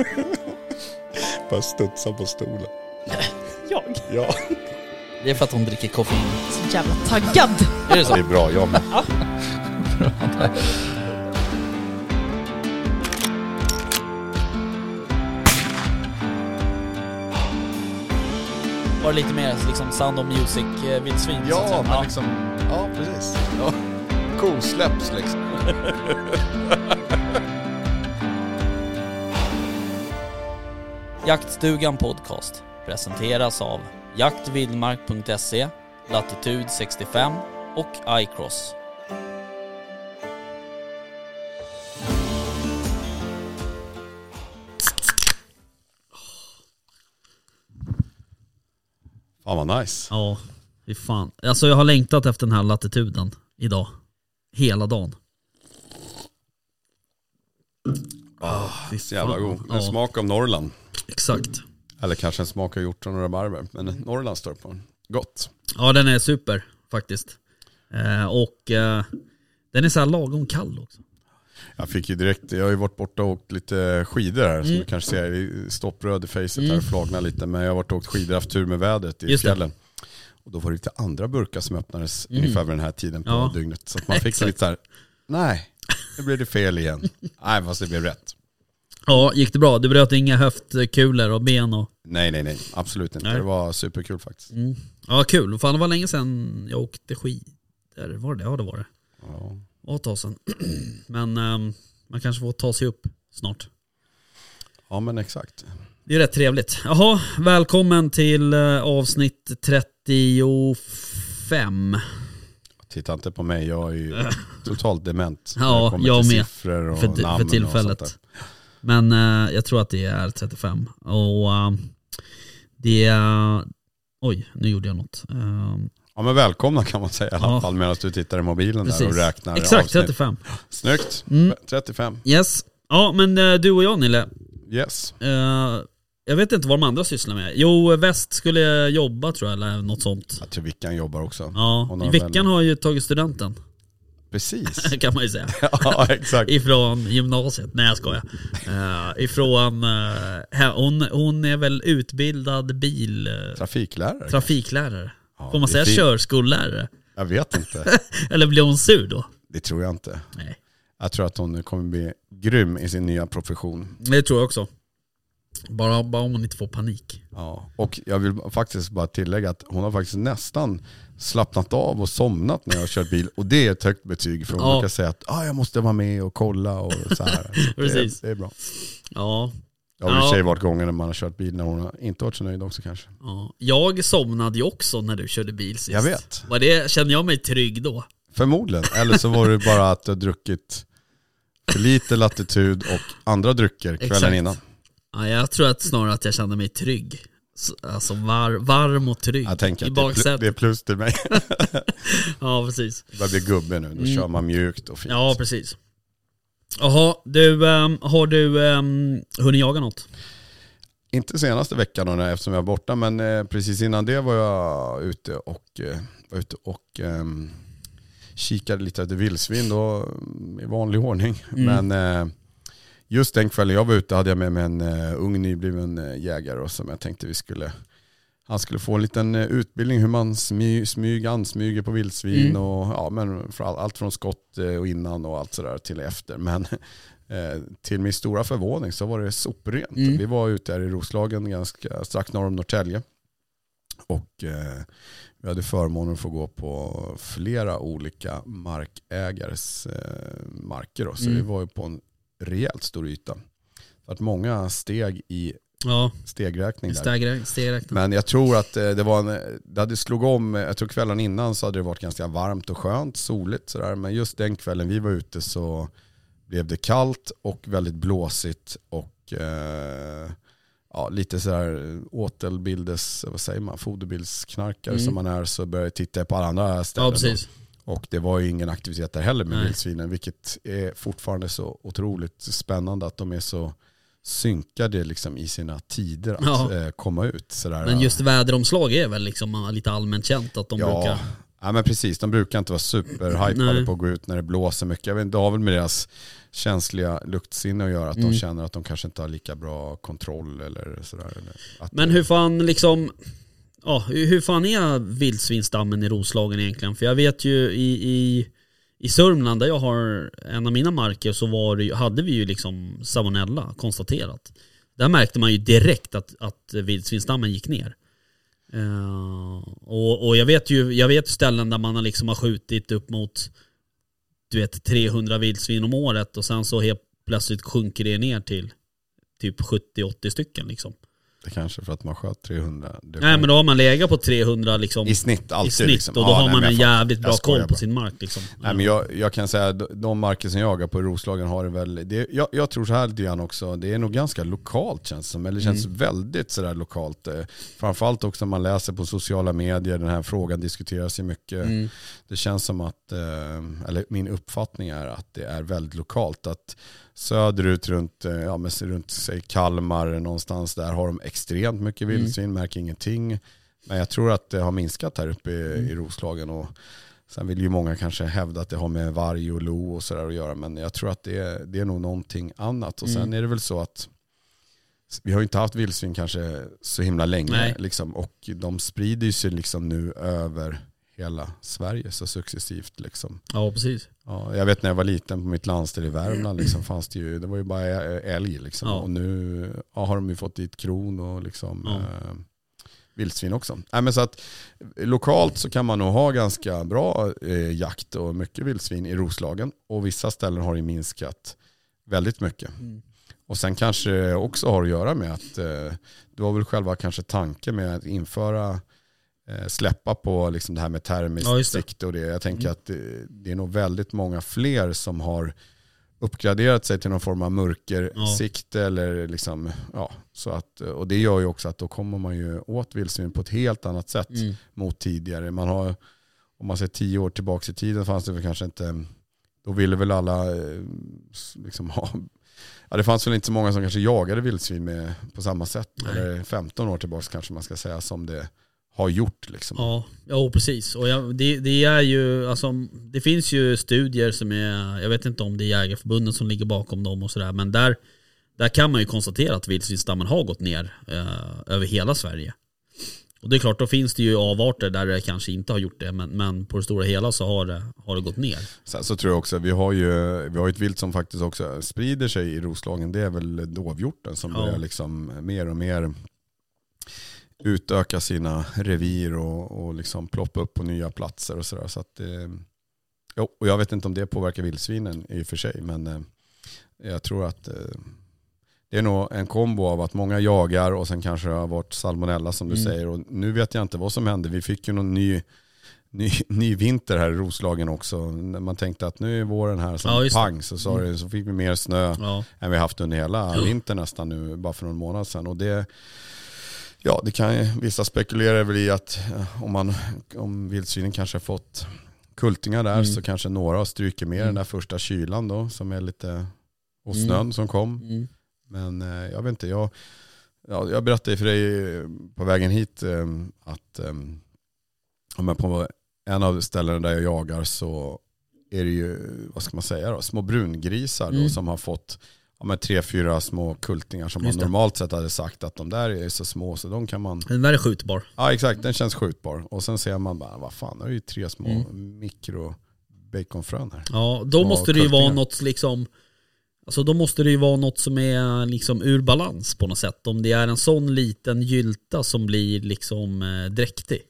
Bara studsa på stolen. Jag? Ja, Det är för att hon dricker koffein. Så jävla taggad. Är det så? det är bra. Jag med. Var det lite mer liksom Sound of Music-vildsvin? Ja, men liksom... Ja, precis. Ja. Kosläpps liksom. Jaktstugan Podcast presenteras av jaktvildmark.se, Latitude 65 och iCross. Fan vad nice. Ja, fy fan. Alltså jag har längtat efter den här latituden idag. Hela dagen. Fy så jävla god. En Ja. smak av Norrland. Exakt. Eller kanske en smak av hjortron och rabarber. Men Norrland står på den. Gott. Ja den är super faktiskt. Eh, och eh, den är så här lagom kall också. Jag fick ju direkt, jag har ju varit borta och åkt lite skidor här som Mm. du kanske ser i stoppröd i facet här Mm. och flagnar lite. Men jag har varit och åkt skidor, haft tur med vädret i Just det. fjällen. Och då var det lite andra burkar som öppnades Mm. ungefär vid den här tiden på Ja. dygnet. Så man fick lite så här, nej, nu blev det fel igen. nej, fast det blev rätt. Ja, gick det bra? Du bröt inga höftkulor och ben och... Nej, nej, nej, absolut inte. Nej. Det var superkul faktiskt. Mm. Ja, kul. Fan, det var länge sedan jag åkte skidor. Var det? Ja, det var det. Ja. Det var ett tag sedan. Men ehm, man kanske får ta sig upp snart. ja, men exakt. Det är rätt trevligt. Jaha, välkommen till eh, avsnitt 35. Titta inte på mig, jag är ju totalt dement. Ja, det jag med. Siffror och För, namn för Och sånt tillfället. där. Men eh, jag tror att det är 35. Och eh, det. Oj, nu gjorde jag något. Eh, Ja men välkomna kan man säga i alla Ja. fall medan du tittar i mobilen där och precis. räknar Exakt, avsnitt. 35. Snyggt. Mm. 35. Yes. Ja, men eh, du och jag Nille. Yes. eh, jag vet inte vad de andra sysslar med. Jo, Väst skulle jobba tror jag, eller något sånt. Jag tror Vickan jobbar också. Ja, vänner. har ju tagit studenten. Precis. kan man ju säga. ja exakt. Ifrån gymnasiet. Nej jag skojar. Uh, ifrån, uh, hon, hon är väl utbildad bil... eh, Trafiklärare. trafiklärare. Ja, Får man säga körskollärare? Jag vet inte. Eller blir hon sur då? Det tror jag inte. Nej. Jag tror att hon kommer bli grym i sin nya profession. Det tror jag också. Bara, bara om hon inte får panik. Ja. Och jag vill faktiskt bara tillägga att hon har faktiskt nästan slappnat av och somnat när jag har kört bil. Och det är ett högt betyg för hon Ja. brukar säga att ah, jag måste vara med och kolla och så här. Precis. Det, det är bra. Ja, Jag har i och för sig varit gånger när man har kört bil när hon har inte varit så nöjd också kanske. ja. Jag somnade ju också när du körde bil sist. Jag vet. Var det, kände jag mig trygg då? Förmodligen. Eller så var det bara att du har druckit för lite latitud och andra drycker kvällen Exakt. innan. Ja, jag tror att snarare att jag kände mig trygg. Alltså var, varm och trygg Jag tänker i baksätet. det är plus till mig. Ja, precis. Jag börjar bli gubbe nu. Då Mm. kör man mjukt och fint. Ja, precis. Jaha, du, ehm, har du um, hunnit jaga något? Inte senaste veckan då, eftersom jag är borta, men eh, precis innan det var jag ute och, eh, var ute och ehm, kikade lite efter vildsvin då, i vanlig ordning. Mm. Men eh, just den kvällen jag var ute hade jag med mig en uh, ung nybliven eh, jägare och som jag tänkte vi skulle han skulle få en liten eh, utbildning hur man smy, smyg, ansmyger på vildsvin Mm. och ja, men all, allt från skott och innan och allt sådär till efter. Men eh, till min stora förvåning så var det soprent. Mm. Vi var ute här i Roslagen ganska strax norr om Norrtälje. Och eh, vi hade förmånen att få gå på flera olika markägares eh, marker. Då. Så Mm. vi var ju på en rejält stor yta. För att många steg i Ja, stegräkning där. stegräkning. Men jag tror att eh, det var en, det hade slog om, jag tror kvällen innan så hade det varit ganska varmt och skönt, soligt sådär. Men just den kvällen vi var ute så blev det kallt och väldigt blåsigt och eh, ja, lite sådär åtelbildes, vad säger man, foderbildsknarkare Mm. som man är så började jag titta på alla andra ställen. Ja, precis. Och det var ju ingen aktivitet där heller med Nej. vildsvinen, vilket är fortfarande så otroligt spännande att de är så synkade liksom i sina tider att Ja. eh, komma ut. Sådär. Men just väderomslag är väl liksom lite allmänt känt att de ja, brukar... Ja men precis, de brukar inte vara superhypade på att gå ut när det blåser mycket. Jag vet inte, det har väl med deras känsliga luktsinne att göra. Att Mm. de känner att de kanske inte har lika bra kontroll eller sådär. Eller Men hur fan liksom, ja hur fan är vildsvinsstammen i Roslagen egentligen? För jag vet ju i, i, i Sörmland där jag har en av mina marker så var det, hade vi ju liksom salmonella konstaterat. Där märkte man ju direkt att, att vildsvinsstammen gick ner. Uh, och, och jag vet ju jag vet ställen där man har liksom har skjutit upp mot du vet 300 vildsvin om året och sen så helt plötsligt sjunker det ner till typ 70-80 stycken liksom. Det kanske för att man sköt 300. Det Nej men då har man legat på 300 liksom I snitt alltid. i snitt liksom. och då Ja, har nej, man en jävligt bra koll på bara. sin mark liksom. Nej, men jag, jag kan säga att de marker som jag jagar på Roslagen har det väl, det, jag, jag tror så här lite grann också, det är nog ganska lokalt känns det som, eller känns Mm. väldigt sådär lokalt. Eh, Framförallt också när man läser på sociala medier, den här frågan diskuteras ju mycket. Mm. Det känns som att, eh, eller min uppfattning är att det är väldigt lokalt. Att söderut runt, eh, ja, men runt säg Kalmar någonstans där har de extremt mycket Mm. vildsvin, märker ingenting. Men jag tror att det har minskat här uppe i, Mm. i Roslagen. Och sen vill ju många kanske hävda att det har med varg och lo och sådär att göra. Men jag tror att det är, det är nog någonting annat. Och sen Mm. är det väl så att vi har ju inte haft vildsvin kanske så himla länge. Liksom, och de sprider sig liksom nu över hela Sverige så successivt. Liksom. Ja precis. Ja, jag vet när jag var liten på mitt landställe i Värmland liksom, fanns det ju, det var ju bara älg. Liksom. Ja. Och nu ja, har de ju fått dit kron och liksom, Ja. eh, vildsvin också. Nej, men så att, lokalt så kan man nog ha ganska bra eh, jakt och mycket vildsvin i Roslagen. Och vissa ställen har det minskat väldigt mycket. Mm. Och sen kanske det också har att göra med att eh, det var väl själva kanske tanken med att införa släppa på liksom det här med termiskt Ja, sikte och det. Jag tänker Mm. att det, det är nog väldigt många fler som har uppgraderat sig till någon form av mörkersikte eller liksom, ja, så att, och det gör ju också att då kommer man ju åt vildsvin på ett helt annat sätt Mm. mot tidigare. Man har, om man ser tio år tillbaka i tiden fanns det väl kanske inte, då ville väl alla eh, liksom ha, ja det fanns väl inte så många som kanske jagade vildsvin med, på samma sätt, Nej. eller 15 år tillbaka kanske man ska säga som det har gjort liksom. Ja, ja precis. Och jag, det, det är ju, alltså, det finns ju studier som är, jag vet inte om det är Jägarförbundet som ligger bakom dem och sådär, men där, där kan man ju konstatera att vildsvinsstammen har gått ner eh, över hela Sverige. Och det är klart, då finns det ju avarter där det kanske inte har gjort det, men, men på det stora hela så har det, har det gått ner. Sen så tror jag också, vi har ju vi har ett vilt som faktiskt också sprider sig i Roslagen. Det är väl dovhjorten som Ja. börjar liksom mer och mer utöka sina revir och, och liksom ploppa upp på nya platser och sådär. Så att, eh, och jag vet inte om det påverkar vildsvinen i och för sig, men eh, jag tror att eh, det är nog en kombo av att många jagar och sen kanske det har varit salmonella som du Mm. säger. Och nu vet jag inte vad som hände. Vi fick ju någon ny ny, ny vinter här i Roslagen också. När man tänkte att nu är våren här, så Ja, pang så, sa det, så fick vi mer snö Ja, än vi haft under hela Ja. vintern nästan nu, bara för någon månad sedan. Och det, ja, det kan vissa spekulerar väl i att eh, om, man, om vildsvinen kanske har fått kultingar där Mm. så kanske några stryker med Mm. den där första kylan då som är lite, och Mm. snön som kom. mm. Men eh, jag vet inte, jag, ja, jag berättade för dig eh, på vägen hit att men på en av ställena där jag jagar så är det ju, vad ska man säga då, små brungrisar då, Mm. som har fått ja, men tre, fyra små kultingar som man det. normalt sett hade sagt att de där är så små så de kan man, Den där är skjutbar. ja exakt den känns skjutbar. Och sen ser man bara, vad fan, det är ju tre små Mm. mikro baconfrön här. Ja, då Små måste det ju vara något liksom Alltså då måste det ju vara något som är liksom ur balans på något sätt. Om det är en sån liten gylta som blir liksom eh, dräktig.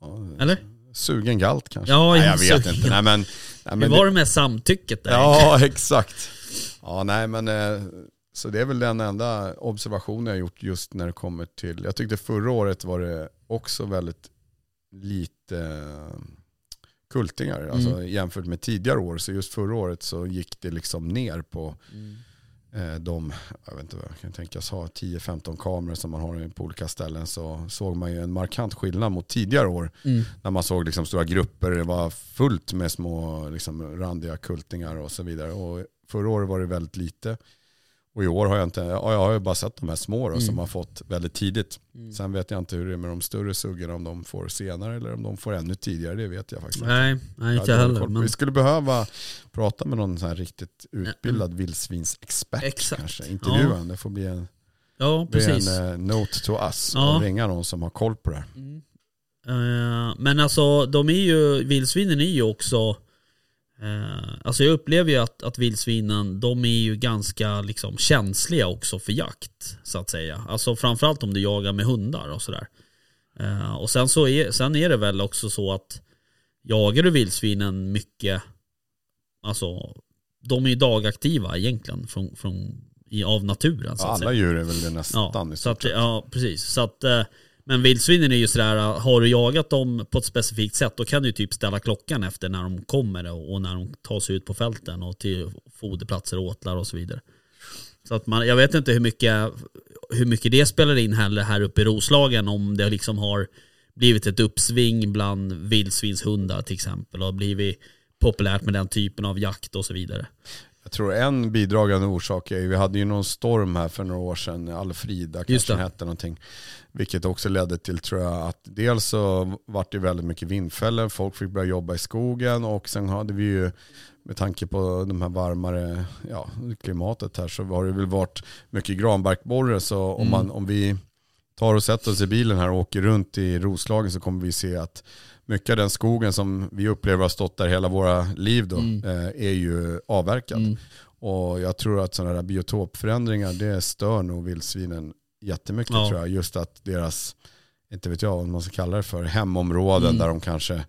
Ja, Eller? Sugen galt kanske? Ja, nej, jag vet inte. Nej, men, nej, men var det med samtycket där? Ja, exakt. Ja, nej men eh, så det är väl den enda observationen jag gjort just när det kommer till, jag tyckte förra året var det också väldigt lite eh, kultingar, Mm. alltså jämfört med tidigare år. Så just förra året så gick det liksom ner på Mm. eh, de, jag vet inte vad jag kan tänkas ha, 10-15 kameror som man har på olika ställen så såg man ju en markant skillnad mot tidigare år. Mm. När man såg liksom stora grupper, det var fullt med små liksom randiga kultingar och så vidare. Och förra året var det väldigt lite. Och i år har jag inte, ja, jag har ju bara sett de här små då, Mm. som har fått väldigt tidigt. Mm. Sen vet jag inte hur det är med de större suggorna, om de får senare eller om de får ännu tidigare, det vet jag faktiskt inte. Nej, nej inte har dålig heller. Men, Vi skulle behöva prata med någon här riktigt utbildad vildsvinsexpert Exakt. kanske. Intervjua en, det får bli en, ja, precis. en eh, note to us Ja. och ringa någon som har koll på det här. Mm. Eh, men alltså de är ju, vildsvinen är ju också eh, Alltså jag upplever ju att, att vildsvinen, de är ju ganska liksom känsliga också för jakt så att säga. Alltså framförallt om du jagar med hundar och sådär. Eh, och sen så är, sen är det väl också så att jagar du vildsvinen mycket, alltså de är ju dagaktiva egentligen från, från, i, av naturen Ja, att säga. alla djur är väl det nästan Ja, så att, ja precis. Så att, eh, men vildsvinen är ju sådär, har du jagat dem på ett specifikt sätt då kan du ju typ ställa klockan efter när de kommer och och när de tar sig ut på fälten och till foderplatser, åtlar och så vidare. Så att man, jag vet inte hur mycket, hur mycket det spelar in heller här uppe i Roslagen om det liksom har blivit ett uppsving bland vildsvinshundar till exempel och blivit populärt med den typen av jakt och så vidare. Jag tror en bidragande orsak är vi hade ju någon storm här för några år sedan, Alfrida kanske hette någonting. Vilket också ledde till, tror jag, att dels så vart det väldigt mycket vindfällor, folk fick börja jobba i skogen och sen hade vi ju, med tanke på de här varmare ja, klimatet här, så har det väl varit mycket granbarkborre. Så om, Mm. man, om vi tar och sätter oss i bilen här och åker runt i Roslagen så kommer vi se att mycket av den skogen som vi upplever har stått där hela våra liv då, Mm. eh, är ju avverkad. Mm. Och jag tror att sådana där biotopförändringar, det stör nog vildsvinen jättemycket Ja. tror jag. Just att deras, inte vet jag vad man ska kalla det för, hemområden Mm. där de kanske,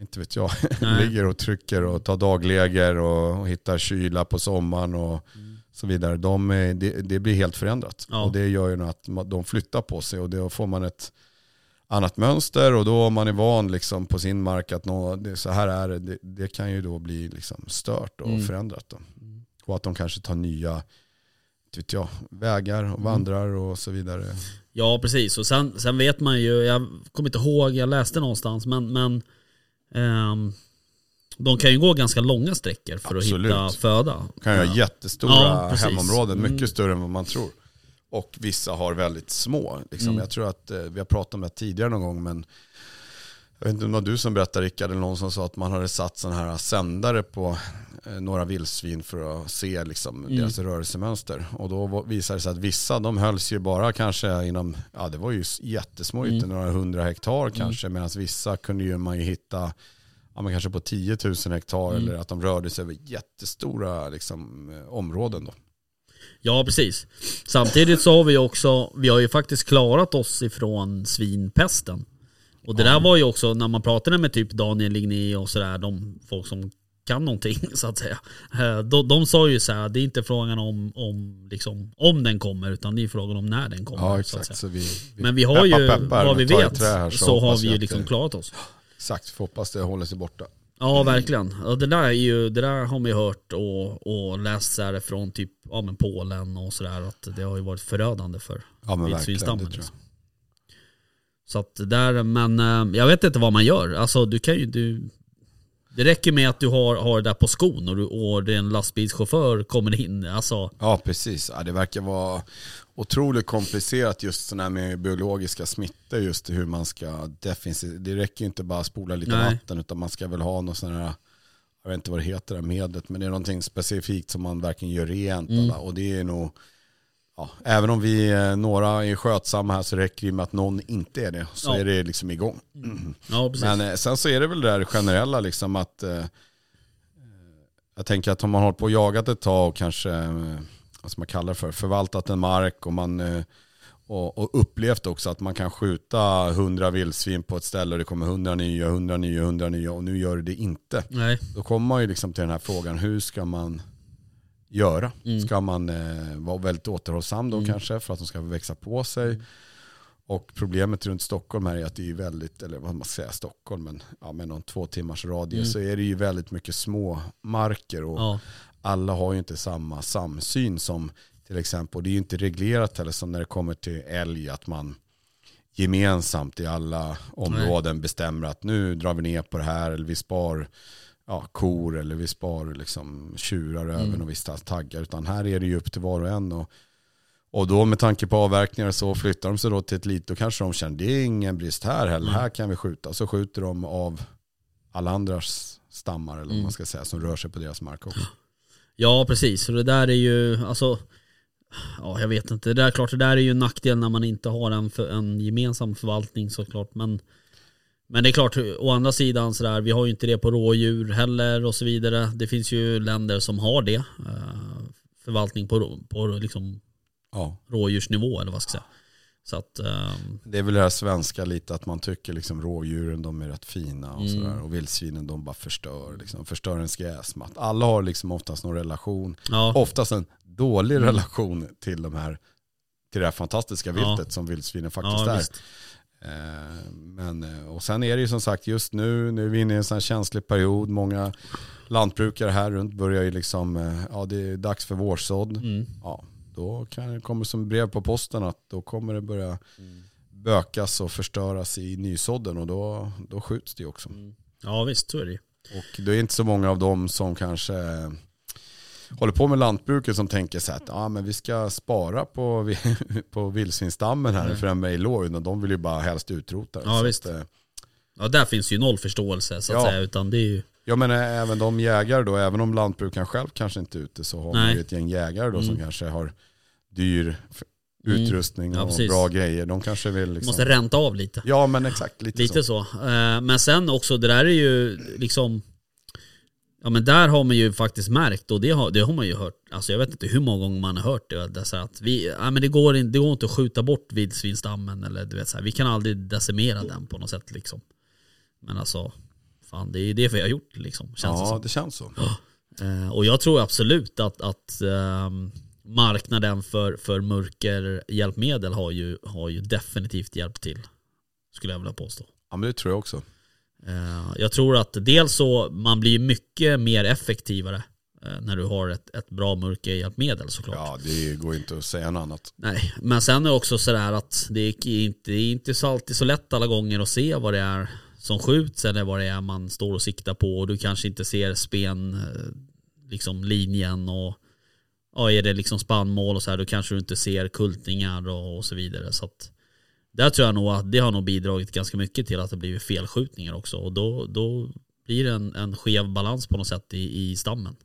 inte vet jag, ligger och trycker och tar dagläger och, och hittar kyla på sommaren och Mm. så vidare. De, det, det blir helt förändrat. Ja. Och det gör ju att de flyttar på sig och då får man ett annat mönster och då om man är van liksom på sin mark att nå, det, så här är det, det, det kan ju då bli liksom stört och Mm. förändrat. Då. Och att de kanske tar nya vet jag, vägar och vandrar och så vidare. Ja, precis. Och sen, sen vet man ju, jag kommer inte ihåg, jag läste någonstans, men, men ehm, de kan ju gå ganska långa sträckor för Absolut. att hitta föda. De kan ju ha jättestora Ja, hemområden, mycket Mm. större än vad man tror. Och vissa har väldigt små. Liksom. Mm. Jag tror att eh, vi har pratat om det tidigare någon gång, men jag vet inte om det var du som berättade Rickard, eller någon som sa att man hade satt sådana här sändare på eh, några vildsvin för att se liksom, Mm. deras rörelsemönster. Och då visade det sig att vissa, de hölls ju bara kanske inom, ja det var ju jättesmå ytor, Mm. några hundra hektar kanske, medan vissa kunde ju man ju hitta ja, men kanske på 10 000 hektar Mm. eller att de rörde sig över jättestora liksom, eh, områden. Då. Ja, precis. Samtidigt så har vi också, vi har ju faktiskt klarat oss ifrån svinpesten. Och det där var ju också, när man pratade med typ Daniel Ligné och sådär, de folk som kan någonting så att säga. Eh, De, de sa ju så här, det är inte frågan om, om, liksom, om den kommer, utan det är frågan om när den kommer. Ja så exakt. säga. Så vi, vi Men vi har peppar, ju, peppar, vad vi vet, här, så, har hoppas vi ju liksom det- klarat oss. Exakt, får hoppas det håller sig borta. Ja verkligen. Det där är ju, det där har man ju hört och, och läst så här från typ ja, men Polen och sådär att det har ju varit förödande för Ja vildsvinsstammen. Liksom. Så att där, men eh, jag vet inte vad man gör. Alltså du kan ju, du, det räcker med att du har, har det där på skon och, du, och en lastbilschaufför kommer in. Alltså, Ja precis, ja, det verkar vara otroligt komplicerat just sådana här med biologiska smittor, just hur man ska defensivt. Det räcker ju inte bara att spola lite Nej. vatten utan man ska väl ha något sådana här, jag vet inte vad det heter det här medlet, men det är någonting specifikt som man verkligen gör rent. Mm. Och det är nog, ja, även om vi eh, några är skötsamma här så räcker det med att någon inte är det, så Ja. är det liksom igång. ja. Men eh, sen så är det väl det där generella liksom att eh, jag tänker att om man har hållit på och jagat ett tag och kanske, vad ska man kalla det för, förvaltat en mark och man eh, och, och upplevt också att man kan skjuta hundra vildsvin på ett ställe och det kommer hundra nya, hundra nya, hundra nya och nu gör det inte. Nej. Då kommer man ju liksom till den här frågan, hur ska man göra? Mm. Ska man eh, vara väldigt återhållsam då Mm. kanske för att de ska växa på sig? Och problemet runt Stockholm här är att det är väldigt, eller vad man ska säga Stockholm, men ja, med någon två timmars radie Mm. så är det ju väldigt mycket små marker och Ja. Alla har ju inte samma samsyn som till exempel, och det är ju inte reglerat heller som när det kommer till älg att man gemensamt i alla områden bestämmer att nu drar vi ner på det här eller vi spar ja, kor eller vi spar liksom tjurar över Mm. och vissa taggar. Utan här är det ju upp till var och en. Och, och då med tanke på avverkningar så flyttar de sig då till ett lit. Då kanske de känner det är ingen brist här heller. Mm. Här kan vi skjuta. Så skjuter de av alla andras stammar eller Mm. man ska säga som rör sig på deras mark också. Ja precis, och det där är ju, alltså Ja jag vet inte, det där, klart det där är ju en nackdel när man inte har en, för, en gemensam förvaltning såklart. Men Men det är klart, å andra sidan sådär, vi har ju inte det på rådjur heller och så vidare. Det finns ju länder som har det eh, Förvaltning på, på liksom Ja. rådjursnivå eller vad ska jag säga Så att, ehm, Det är väl det här svenska lite att man tycker liksom rådjuren de är rätt fina och Mm. sådär. Och vildsvinen de bara förstör, liksom, förstör ens gräsmatt. Alla har liksom oftast någon relation, ja, oftast en dålig Mm. relation till de här till det här fantastiska Ja. viltet som vildsvinen faktiskt ja är. visst. Eh, Men, eh, och sen är det ju som sagt just nu, nu är vi inne i en sån här känslig period. Många lantbrukare här runt börjar ju liksom, eh, ja det är dags för vårsådd. Mm. Ja, då kan det komma som brev på posten att då kommer det börja bökas och förstöras i nysådden och då, då skjuts det också. Ja visst, så är det. Och det är inte så många av dem som kanske håller på med lantbruket som tänker så här att ah, men vi ska spara på, på vildsvinsstammen här Nej. för en mejlår. De vill ju bara helst utrota den. Ja, visst. Att, eh, Ja där finns ju noll förståelse så att Ja. säga utan det är ju Jag menar även de jägare då, även om lantbrukaren själv kanske inte är ute så har man Nej. ju ett gäng jägare då som Mm. kanske har dyr Mm. utrustning Ja, och precis. bra grejer. De kanske vill liksom... måste ränta av lite Ja men exakt, lite, Lite så. så. Eh, Men sen också, det där är ju liksom Ja men där har man ju faktiskt märkt och det har, det har man ju hört Alltså jag vet inte hur många gånger man har hört det, så att vi, ja, men det, går in, det går inte att skjuta bort vildsvinsstammen eller du vet så här, Vi kan aldrig decimera den på något sätt liksom Men alltså Fan det är det vi har gjort liksom känns det Ja som. det känns så. Eh, Och jag tror absolut att, att ehm, marknaden för, för mörkerhjälpmedel har ju, har ju definitivt hjälpt till Skulle jag vilja påstå Ja men det tror jag också. Eh, Jag tror att dels så man blir mycket mer effektivare eh, när du har ett, ett bra mörkerhjälpmedel såklart. Ja det går inte att säga något annat. Nej, men sen är det också sådär att det är inte, det är inte så alltid så lätt alla gånger att se vad det är som skjuts eller vad det är man står och siktar på och du kanske inte ser spen, eh, liksom linjen och ja, är det liksom spannmål och så här då kanske du inte ser kultningar och, och så vidare. Så att där tror jag nog att det har nog bidragit ganska mycket till att det blivit felskjutningar också och då, då blir det en, en skev balans på något sätt i, i stammen.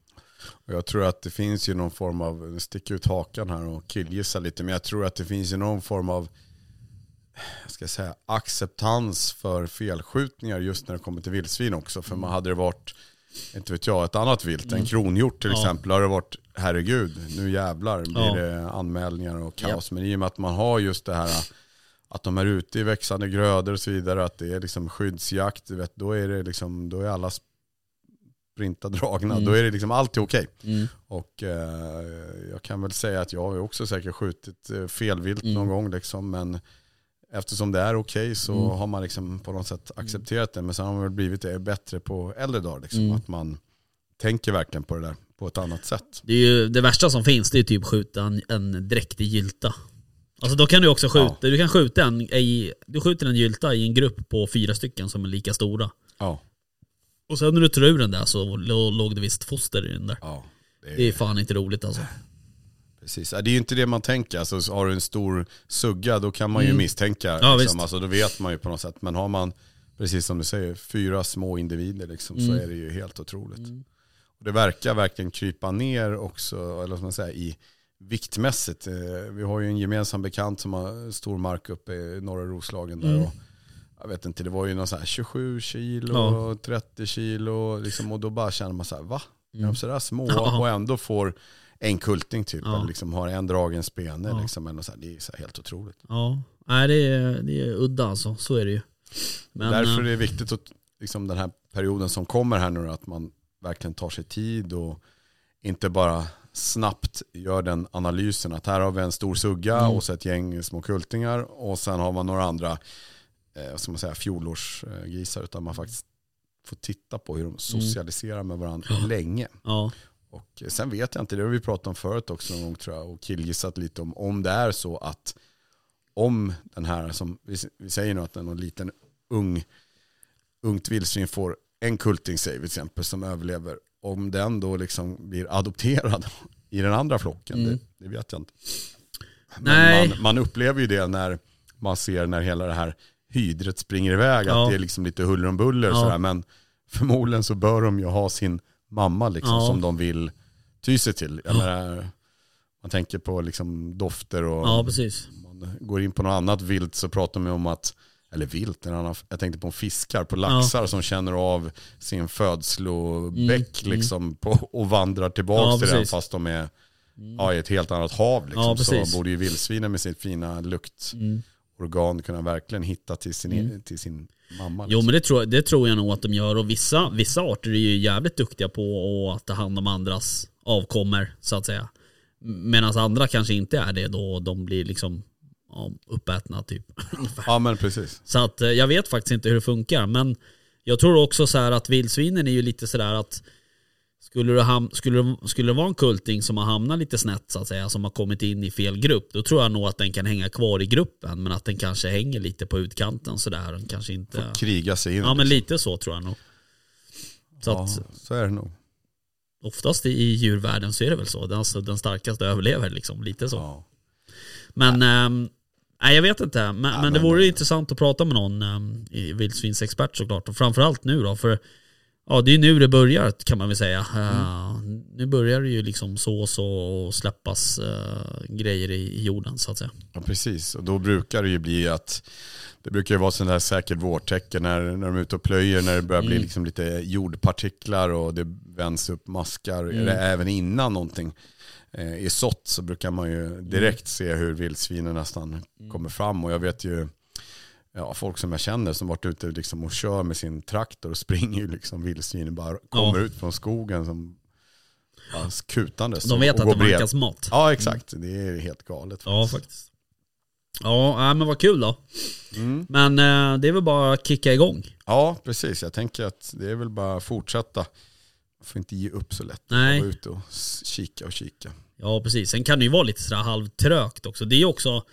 Jag tror att det finns ju någon form av, nu sticker ut hakan här och killgissa lite, men jag tror att det finns ju någon form av ska säga, acceptans för felskjutningar just när det kommer till vildsvin också. För man hade det varit, inte vet jag, ett annat vilt, en kronhjort till Mm. Ja. exempel, har det varit, herregud, nu jävlar blir Ja. det anmälningar och kaos. Men i och med att man har just det här att de är ute i växande grödor och så vidare, att det är liksom skyddsjakt, vet, då är det liksom, då är alla sprinta dragna, Mm. då är det liksom alltid okej. Mm. Och eh, jag kan väl säga att jag har också säkert skjutit eh, felvilt Mm. någon gång liksom, men eftersom det är okej så Mm. har man liksom på något sätt accepterat det. Men sen har man blivit det bättre på äldre dagar, liksom, Mm. att man tänker verkligen på det där på ett annat sätt. Det, är ju, det värsta som finns det är typ skjuta en, en dräktig gylta. Alltså då kan du också skjuta, du kan skjuta en i, du skjuter en gylta i en grupp på fyra stycken som är lika stora. Ja, Och sen när du tar ur den där så lå- låg det visst foster i den där. ja. Det är, Det är fan inte roligt alltså. precis. Det är ju inte det man tänker. Alltså, så har du en stor sugga då kan man ju Mm. misstänka. Ja, liksom. alltså, då vet man ju på något sätt. Men har man, precis som du säger, fyra små individer liksom, så Mm. är det ju helt otroligt. Mm. Och det verkar verkligen krypa ner också, eller ska man säga, i viktmässigt. Eh, Vi har ju en gemensam bekant som har stor mark uppe i norra Roslagen där. Mm. Och jag vet inte, det var ju någon så här 27 kilo, Ja. 30 kilo liksom, och då bara känner man så här, va? Är Mm. de sådär små och ändå får en kulting typ, Ja. eller liksom har en dragen spene. Ja. Liksom, eller så här, det är så helt otroligt. Ja, nej det är, det är udda alltså, så är det ju. Men, Därför är eh, det viktigt att liksom den här perioden som kommer här nu att man verkligen tar sig tid och inte bara snabbt gör den analysen att här har vi en stor sugga Mm. och så ett gäng små kultingar och sen har man några andra eh, ska man säga, fjolårsgrisar utan man faktiskt får titta på hur de socialiserar med varandra Ja. länge. ja, Och sen vet jag inte, det har vi pratat om förut också någon gång tror jag och killgissat lite om om det är så att om den här som vi, vi säger nu att en någon liten ung ungt vildsvin får en kultingsäg till exempel som överlever, om den då liksom blir adopterad i den andra flocken, Mm. det, det vet jag inte. Nej. Man, man upplever ju det när man ser när hela det här hydret springer iväg, Ja. att det är liksom lite huller om buller Ja. sådär, men förmodligen så bör de ju ha sin mamma liksom, Ja. som de vill ty sig till. Jag menar, man tänker på liksom dofter och Ja, precis. man går in på något annat vilt så pratar man om att, eller vilt, en annan, jag tänkte på fiskar, på laxar som känner av sin födslobäck Mm, liksom på, och vandrar tillbaka Ja, till den fast de är ja, i ett helt annat hav. Liksom. Ja, så borde ju vildsvinen med sitt fina luktorgan kunna verkligen hitta till sin, till sin mamma. Mm. Jo Liksom. men det tror, det tror jag nog att de gör och vissa, vissa arter är ju jävligt duktiga på att ta hand om andras avkommor så att säga. Medan andra kanske inte är det då de blir liksom ja, uppätna typ. Ja men precis. Så att eh, jag vet faktiskt inte hur det funkar. Men jag tror också så här att vildsvinen är ju lite sådär att skulle det, ham- skulle, det, skulle det vara en kulting som har hamnat lite snett så att säga, som har kommit in i fel grupp, då tror jag nog att den kan hänga kvar i gruppen, men att den kanske hänger lite på utkanten sådär. Den kanske inte... Kriga sig in. Ja men liksom. lite så tror jag nog. Så ja, att så är det nog. oftast i djurvärlden så är det väl så. Den, alltså, den starkaste överlever liksom, lite så. Ja. Men, ehm, nej jag vet inte. Men, men det men- vore ju intressant att prata med någon um, vildsvinsexpert såklart. Och framförallt nu då, för ja, det är nu det börjar kan man väl säga. Eh, nu börjar det ju liksom sås och, släppas eh, grejer i, jorden så att säga. Ja precis, och då brukar det ju bli att det brukar ju vara sån där säkert vårtecken när, när de är ute och plöjer, när det börjar bli liksom lite jordpartiklar och det vänds upp maskar. Eller även innan någonting eh, är sått så brukar man ju direkt se hur vildsvinen nästan kommer fram. Och jag vet ju ja, folk som jag känner som varit ute liksom och kör med sin traktor och springer liksom vildsvinen bara kommer ut från skogen som ja, kutandes. De och- vet och att det bred. vankas mat. Ja exakt, det är helt galet. Ja faktiskt. Ja, men vad kul då. Mm. Men eh, det är väl bara att kicka igång. Ja, precis. Jag tänker att det är väl bara att fortsätta. Man får inte ge upp så lätt. Nej. Vara ute och kika och kika. Ja precis, sen kan det ju vara lite sådär halvtrögt också. Det är ju också,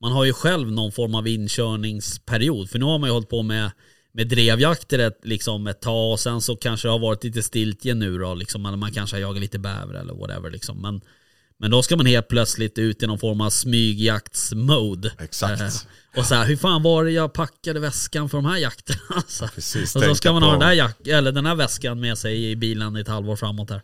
man har ju själv någon form av inkörningsperiod. För nu har man ju hållit på med, med drevjakter ett, liksom ett tag och sen så kanske det har varit lite stiltje nu då. Liksom, eller man kanske har jagat lite bäver eller whatever. Liksom. Men, men då ska man helt plötsligt ut i någon form av smygjaktsmode. Exakt. Eh, och så här, hur fan var det jag packade väskan för de här jakterna? Så, Precis, och så ska man ha den, där jack, eller den här väskan med sig i bilen i ett halvår framåt här.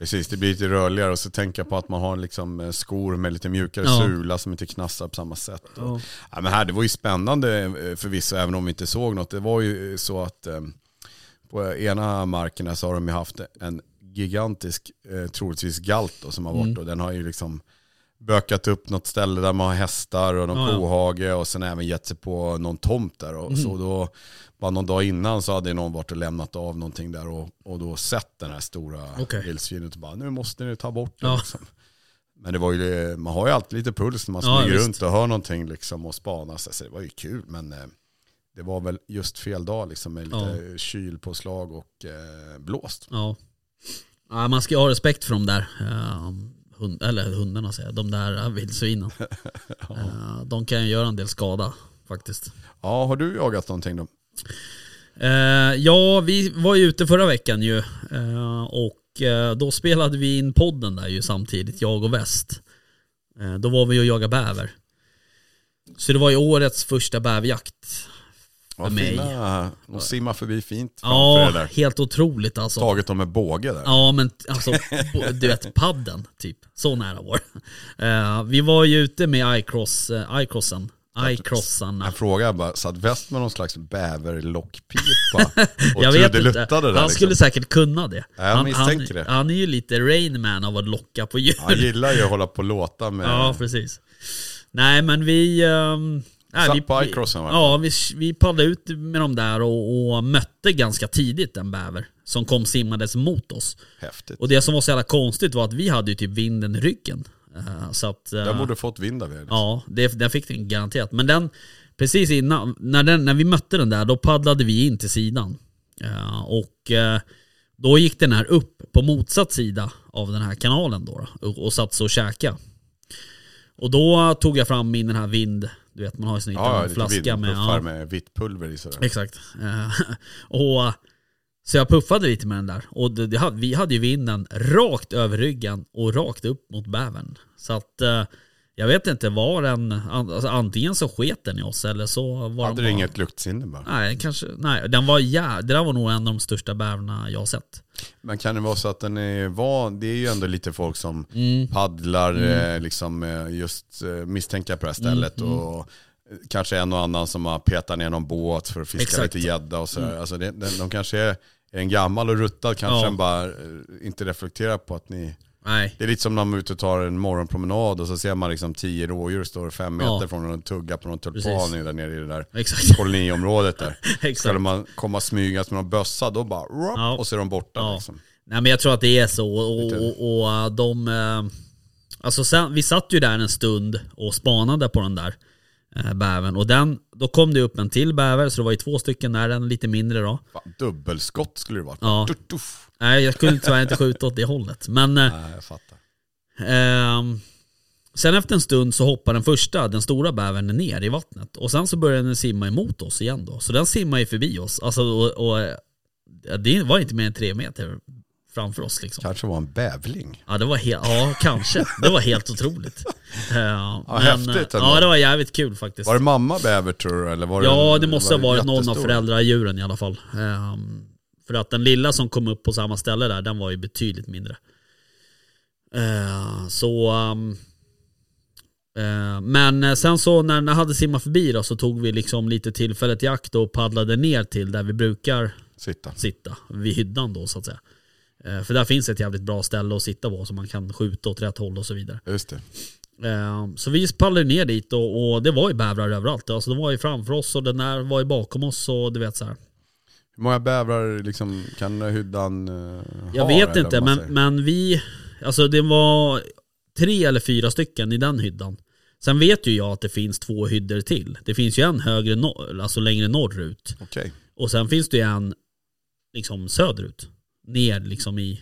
Precis, det blir lite rörligare och så tänka på att man har liksom eh, skor med lite mjukare Ja. sula som inte knastrar på samma sätt. Och, ja, men här, det var ju spännande eh, förvisso, även om vi inte såg något. Det var ju så att eh, på ena markerna så har de ju haft en gigantisk, eh, troligtvis galt då, som har Mm. varit och den har ju liksom bökat upp något ställe där man har hästar och någon Ja, ja. kohage och sen även gett sig på någon tomt där. Och så Mm. då, bara någon dag innan så hade någon varit och lämnat av någonting där och, och då sett den här stora Okej. vildsvinet och bara nu måste ni ta bort det. Ja. Liksom. Men det var ju, man har ju alltid lite puls när man Ja, smyger visst. runt och hör någonting liksom och spanar. Så det var ju kul men eh, det var väl just fel dag liksom med lite kylpåslag och eh, blåst. Ja. ja. Man ska ju ha respekt för de där eh, hund, eller hundarna säger jag, de där vildsvinen. Eh, de kan ju göra en del skada faktiskt. Ja, har du jagat någonting då? Eh, ja, vi var ju ute förra veckan ju. Eh, och eh, då spelade vi in podden där ju samtidigt, jag och Väst. Då var vi och jagade bäver. Så det var ju årets första bäverjakt. Vad mig. fina, de simmar förbi fint Ja, där. helt otroligt alltså. Tagit dem med båge där. Ja men alltså, du vet padden typ. Så nära var det. Vi var ju ute med iCross, iCrossarna. Jag frågar bara, satt väst med någon slags bäverlockpipa och Jag vet inte. där Han liksom. skulle säkert kunna det. Ja, jag han, misstänker han, det. han är ju lite Rainman av att locka på djur. Han gillar ju att hålla på och låta med... Ja, precis. Nej men vi... Um, nej, Satt vi, på iCrossen, va? Ja, vi, vi paddlade ut med dem där och, och mötte ganska tidigt en bäver som kom simmades mot oss. Häftigt. Och det som var så jävla konstigt var att vi hade ju typ vinden i ryggen. Eh, Så att... eh, Den borde fått vind av er. Liksom. Ja, det, den fick den garanterat. Men den, precis innan, när, den, när vi mötte den där, då paddlade vi in till sidan. Eh, och då gick den här upp på motsatt sida av den här kanalen då, och, satt så och käka. Och då tog jag fram min den här vind, du vet man har ju sån Ja, flaska med, ja, med vitt pulver i sådär. Exakt. Och Så jag puffade lite med den där och det, det vi hade ju vinden rakt över ryggen och rakt upp mot bävern. Så att eh, jag vet inte, var den, alltså, antingen så sket den i oss eller så var Hade den du inget luktsinne bara? Nej, kanske, nej, den var jä, det där var nog en av de största bävrarna jag har sett. Men kan det vara så att den är van, det är ju ändå lite folk som Mm. paddlar eh, liksom eh, just eh, misstänka på det här Mm, stället och kanske en och annan som har petat ner någon båt för att fiska Exakt. lite gädda och sådär. Alltså det, den, de kanske är, är en gammal och ruttad kanske Ja. bara eh, inte reflekterar på att ni Nej, det är lite som när man är ute och tar en morgonpromenad och så ser man liksom tio rådjur står fem meter Ja. från och tuggar på någon tulpan där nere i det där exakt. koloniområdet där. exakt. Skulle man komma smygas med någon bössa då bara rop, Ja. och så är de borta Ja. liksom. Nej men jag tror att det är så och, och, och äh, de... äh, Alltså sen, vi satt ju där en stund och spanade på den där äh, bävern och den, då kom det upp en till bäver så det var ju två stycken där, en lite mindre då. Fan, dubbelskott skulle det vara. Ja. Tuff, tuff. Nej jag skulle tyvärr inte skjuta åt det hållet men äh, Nej, jag fattar. Ehm, sen efter en stund så hoppar den första, den stora bävern ner i vattnet. Och sen så börjar den simma emot oss igen då. Så den simmar ju förbi oss. Alltså, och, och, eh, det var inte mer än tre meter framför oss liksom. Kanske var en bävling. Ja det var ja kanske. Det var helt otroligt. Ehm, häftigt ändå. Ja det var jävligt kul faktiskt. Var det mamma bäver tror du? Eller var Ja det, det måste ha varit någon av föräldradjuren i alla fall. Ehm, för att den lilla som kom upp på samma ställe där, den var ju betydligt mindre. Ehm, så... eh, men sen så när den hade simmat förbi då så tog vi liksom lite tillfället i akt och paddlade ner till där vi brukar Sitta. sitta. Vid hyddan då så att säga. Eh, för där finns ett jävligt bra ställe att sitta på så man kan skjuta åt rätt håll och så vidare. Just det. Eh, Så vi paddlade ner dit och, och det var ju bävrar överallt. Alltså de var ju framför oss och den där var ju bakom oss och du vet så här. Hur många bävrar liksom, kan hyddan uh, Jag vet inte men, men vi, alltså det var tre eller fyra stycken i den hyddan. Sen vet ju jag att det finns två hyddor till. Det finns ju en högre, norr, alltså längre norrut. Okej, Och sen finns det ju en liksom söderut. Ner liksom i,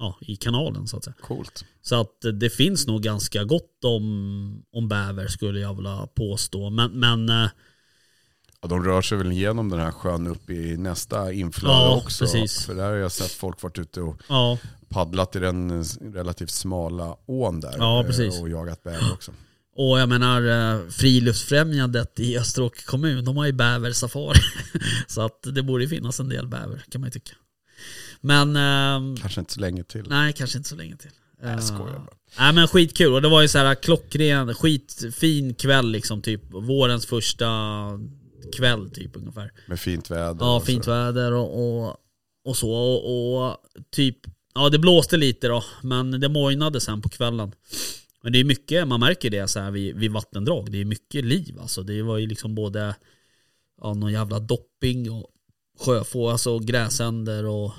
ja, i kanalen så att säga. coolt. Så att det finns nog ganska gott om, om bäver skulle jag vilja påstå. Men, men eh, Ja, de rör sig väl igenom den här sjön upp i nästa inflöde Ja, också. precis. För där har jag sett folk varit ute och ja, paddlat i den relativt smala ån där. Ja, eh. Och jagat bäver också. och jag menar eh, friluftsfrämjandet i Österåker kommun, de har ju bäversafari. så att det borde finnas en del bäver kan man ju tycka. Men ehm, Kanske inte så länge till. nej, kanske inte så länge till. Nej, jag Eh, skojar bara. Nej men skitkul och det var ju så här klockren, skitfin kväll liksom typ. Vårens första kväll typ ungefär. Med fint väder. Ja, fint så. väder och, och, och så. Och, och typ, ja det blåste lite då, men det mojnade sen på kvällen. Men det är mycket, man märker det så här vid, vid vattendrag. Det är mycket liv alltså. Det var ju liksom både ja, någon jävla dopping och sjöfå, alltså gräsänder och,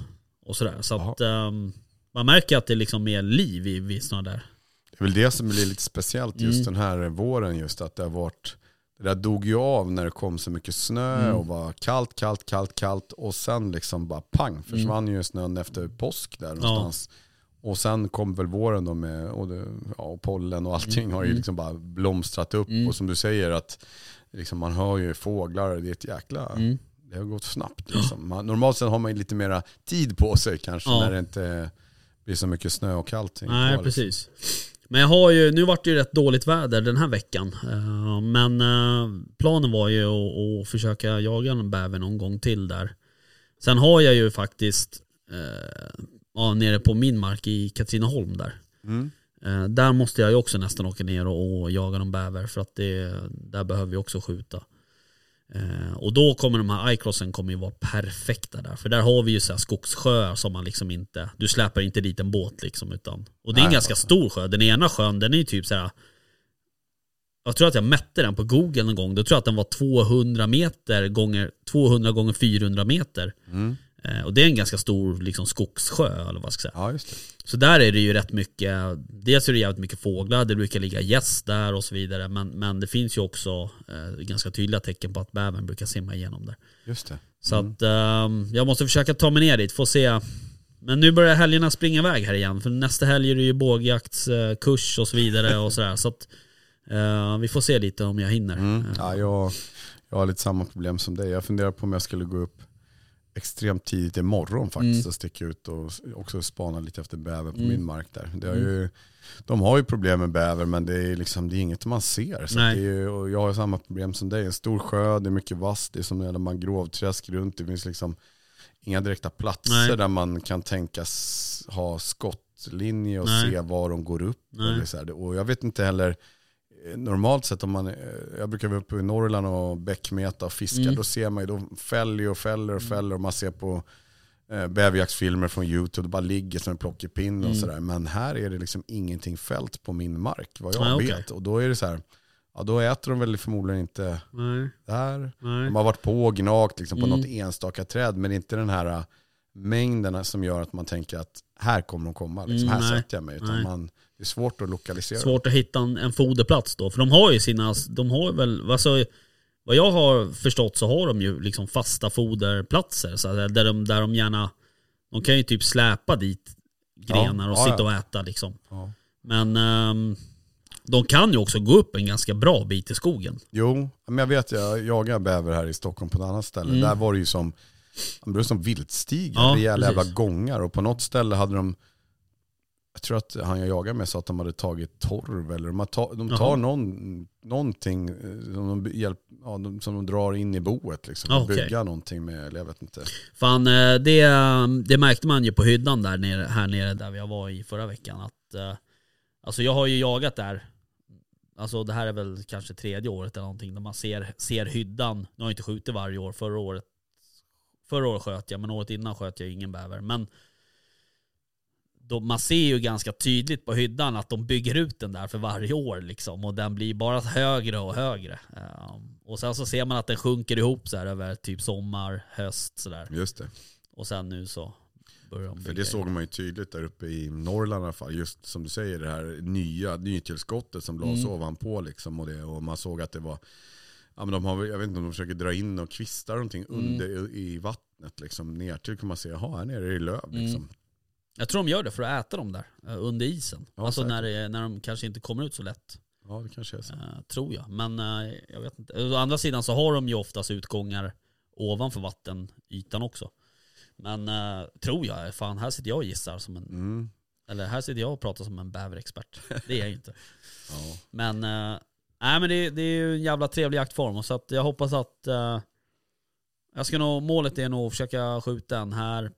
och sådär. Så att ehm, man märker att det liksom är liv i, vid sådana där. Det är väl det som blir lite speciellt just Mm. den här våren. Just att det har varit, det där dog ju av när det kom så mycket snö Mm. och var kallt, kallt, kallt, kallt. Och sen liksom bara pang försvann Mm. ju snön efter påsk där någonstans. Och sen kom väl våren då med och det, ja, och pollen och allting har ju Mm. liksom bara blomstrat upp. Mm. Och som du säger att liksom man hör ju fåglar, det är ett jäkla, Mm. Det har gått snabbt. Liksom. Man, normalt sett har man lite mera tid på sig kanske Ja. när det inte blir så mycket snö och kallt. Nej, på, liksom. precis. Men jag har ju, nu vart det ju rätt dåligt väder den här veckan. Eh, Men eh, planen var ju att, att försöka jaga en bäver någon gång till där. Sen har jag ju faktiskt, eh, ja, nere på min mark i Katrineholm där. Mm. Där måste jag ju också nästan åka ner och, och jaga någon bäver för att det, där behöver vi också skjuta. Eh, och då kommer de här iCrossen kommer ju vara perfekta där. För där har vi ju så här skogssjöar som man liksom inte, du släpar inte dit en båt liksom utan. Och det är en Nej, ganska alltså. stor sjö. Den ena sjön den är ju typ så här. Jag tror att jag mätte den på google någon gång. Då tror jag att den var 200 meter gånger 200 gånger 400 meter. Mm. Eh, och det är en ganska stor liksom, skogssjö eller vad jag ska säga. Ja, just det. Så där är det ju rätt mycket, dels är det jävligt mycket fåglar, det brukar ligga gäss där och så vidare. Men, men det finns ju också eh, ganska tydliga tecken på att bävern brukar simma igenom där. Just det. Så Mm. att eh, jag måste försöka ta mig ner dit, få se. Men nu börjar helgerna springa iväg här igen. För nästa helg är det ju bågjaktskurs och så vidare och sådär. Så att eh, vi får se lite om jag hinner. Mm. Eh, Ja, jag, jag har lite samma problem som dig. Jag funderar på om jag skulle gå upp extremt tidigt i morgon faktiskt Mm. att sticka ut och också spana lite efter bäver på Mm. min mark där. Det har ju, de har ju problem med bäver men det är, liksom, det är inget man ser. Så Nej. det är, ju- och jag har samma problem som dig, en stor sjö, det är mycket vass, det är som en mangrovträsk runt, det finns liksom inga direkta platser Nej. där man kan tänkas ha skottlinje och Nej. se var de går upp. Eller så här. Och jag vet inte heller, normalt sett om man, eh, jag brukar vara uppe i Norrland och bäckmeta och fiska, Mm. då ser man ju, då fäller och fäller och fäller och man ser på eh, bäverjaktsfilmer från YouTube, det bara ligger som en plockepinne och Mm. sådär. Men här är det liksom ingenting fält på min mark, vad jag okej. vet. Och då är det så här, ja då äter de väl förmodligen inte Nej, där. nej. De har varit på och gnagt liksom, på Mm. något enstaka träd, men inte den här äh, mängden som gör att man tänker att här kommer de komma, liksom, Mm, här nej. sätter jag mig. Utan man, det är svårt att lokalisera. Svårt att hitta en, en foderplats då. För de har ju sina, de har väl, alltså, vad jag har förstått så har de ju liksom fasta foderplatser. Så att, där, de, där de gärna, de kan ju typ släpa dit grenar Ja, och ja, sitta och äta liksom. Ja. Men ehm, de kan ju också gå upp en ganska bra bit i skogen. Jo, men jag vet, jag jagar bäver här i Stockholm på ett annat ställe. Mm. Där var det ju som, det var som viltstigar, Ja, rejäla jävla gångar. Och på något ställe hade de, jag tror att han jag jagade med sa att de hade tagit torv eller de, ta, de tar någon, någonting eh, som de, hjälp, ja, de, som de drar in i boet. Liksom, och okej. bygga någonting med, eller jag vet inte. Fan, eh, det, det märkte man ju på hyddan där nere, här nere där jag var i förra veckan. Att, eh, alltså jag har ju jagat där, alltså det här är väl kanske tredje året eller någonting, där man ser, ser hyddan. Nu har jag inte skjutit varje år, förra året, förra året sköt jag, men året innan sköt jag ingen bäver. Men då, man ser ju ganska tydligt på hyddan att de bygger ut den där för varje år liksom. Och den blir bara högre och högre. Um, och sen så ser man att den sjunker ihop så här över typ sommar, höst sådär. Just det. Och sen nu så börjar de För det såg man ju tydligt där uppe i Norrland i alla fall. Just som du säger, det här nya nytillskottet som lades Mm. ovanpå. Liksom, och, det, och man såg att det var, ja, men de har, jag vet inte om de försöker dra in och kvistar någonting Mm. under i, i vattnet. Liksom, ner till kan man se, jaha här nere är det löv. Mm. Jag tror de gör det för att äta dem där, eh, under isen. Ja, alltså säkert. när, det, när de kanske inte kommer ut så lätt. Ja det kanske är så. eh, tror jag. Men eh, jag vet inte. Å andra sidan så har de ju oftast utgångar ovanför vattenytan också. Men eh, tror jag, fan här sitter jag och gissar som en, Mm. eller här sitter jag och pratar som en bäverexpert. Det är jag inte. Ja. Men, nej, men det, det är ju en jävla trevlig jaktform. Så att jag hoppas att jag ska nog, målet är nog att försöka skjuta en här